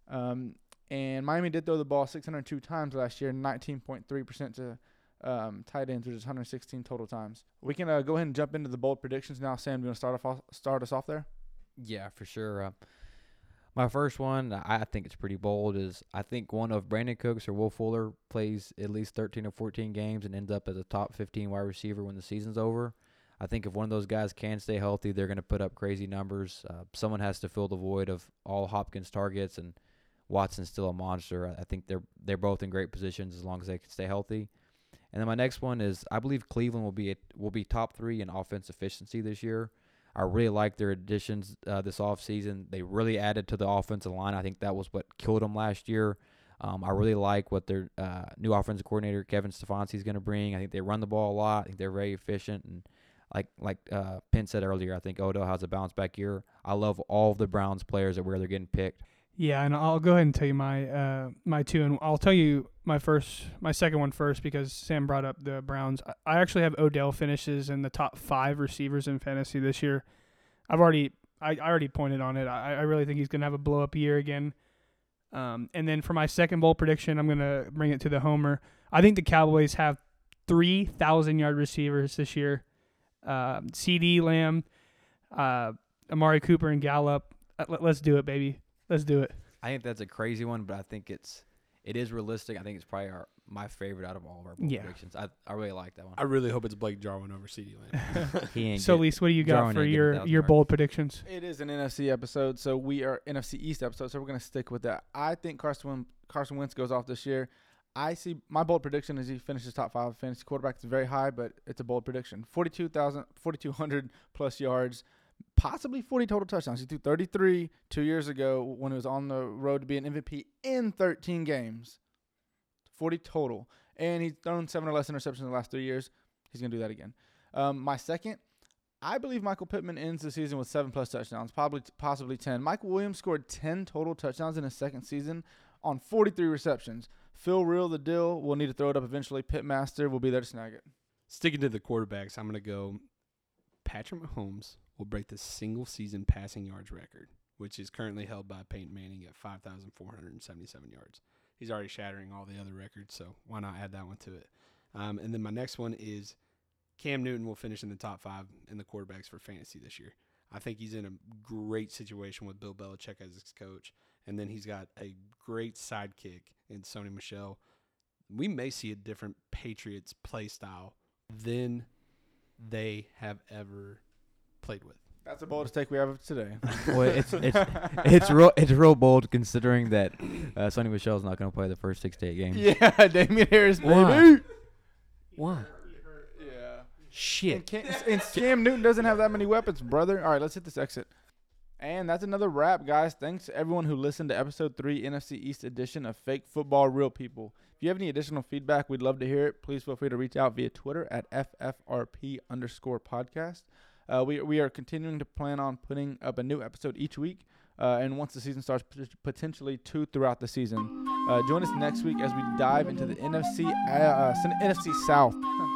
E: Um, and Miami did throw the ball 602 times last year, 19.3% to um, tight ends, which is 116 total times. We can uh, go ahead and jump into the bold predictions now. Sam, do you want to start off start us off there?
B: Yeah, for sure. Uh, my first one, I think it's pretty bold, is I think one of Brandin Cooks or Will Fuller plays at least 13 or 14 games and ends up as a top 15 wide receiver when the season's over. I think if one of those guys can stay healthy, they're going to put up crazy numbers. Uh, someone has to fill the void of all Hopkins targets, and Watson's still a monster. I I think they're they're both in great positions as long as they can stay healthy. And then my next one is I believe Cleveland will be a, will be top three in offense efficiency this year. I really like their additions uh, this offseason. They really added to the offensive line. I think that was what killed them last year. Um, I really like what their uh, new offensive coordinator Kevin Stefanski is going to bring. I think they run the ball a lot. I think they're very efficient and like like uh, Penn said earlier, I think Odell has a bounce back year. I love all of the Browns players and where they're getting picked.
D: Yeah, and I'll go ahead and tell you my uh, my two, and I'll tell you my first, my second one first because Sam brought up the Browns. I actually have Odell finishes in the top five receivers in fantasy this year. I've already, I, I already pointed on it. I, I really think he's gonna have a blow up year again. Um, and then for my second bowl prediction, I'm gonna bring it to the homer. I think the Cowboys have three thousand yard receivers this year. Uh, CeeDee Lamb, uh, Amari Cooper, and Gallup. Uh, let, let's do it, baby. Let's do it.
B: I think that's a crazy one, but I think it's it is realistic. I think it's probably our my favorite out of all of our bold
D: Yeah.
B: predictions. I I really like that one.
A: I really hope it's Blake Jarwin over CeeDee Lamb.
B: he ain't
D: So,
B: get-
D: Lise, what do you got
B: Jarwin
D: for
B: ain't getting
D: your
B: 1,000
D: your
B: yards.
D: bold predictions?
E: It is an NFC episode, so we are NFC East episode, so we're gonna stick with that. I think Carson Wentz, Carson Wentz goes off this year. I see my bold prediction is he finishes top five fantasy quarterback. It's very high, but it's a bold prediction. 42,000, 4,200 plus yards, possibly 40 total touchdowns. He threw 33 two years ago when he was on the road to be an MVP in 13 games. 40 total. And he's thrown seven or less interceptions in the last three years. He's going to do that again. Um, my second, I believe Michael Pittman ends the season with seven plus touchdowns, probably possibly 10. Michael Williams scored 10 total touchdowns in his second season on 43 receptions. Phil Real, the deal, will need to throw it up eventually. Pitmaster will be there to snag it.
A: Sticking to the quarterbacks, I'm going to go Patrick Mahomes will break the single season passing yards record, which is currently held by Peyton Manning at 5,477 yards. He's already shattering all the other records, so why not add that one to it? Um, and then my next one is Cam Newton will finish in the top five in the quarterbacks for fantasy this year. I think he's in a great situation with Bill Belichick as his coach, and then he's got a great sidekick in Sony Michel. We may see a different Patriots play style than they have ever played with.
E: That's the boldest take we have today.
B: well, it's it's it's real it's real bold considering that uh, Sony Michel's not going to play the first six to eight games.
E: yeah, Damien Harris,
A: Why?
E: baby.
A: Why?
E: Yeah. And
A: Shit.
E: Cam, and Cam Newton doesn't have that many weapons, brother. All right, let's hit this exit. And that's another wrap, guys. Thanks to everyone who listened to episode three, NFC East edition of Fake Football Real People. If you have any additional feedback, we'd love to hear it. Please feel free to reach out via Twitter at FFRP underscore podcast. Uh, we, we are continuing to plan on putting up a new episode each week. Uh, and once the season starts, potentially two throughout the season. Uh, join us next week as we dive into the NFC uh, uh, NFC South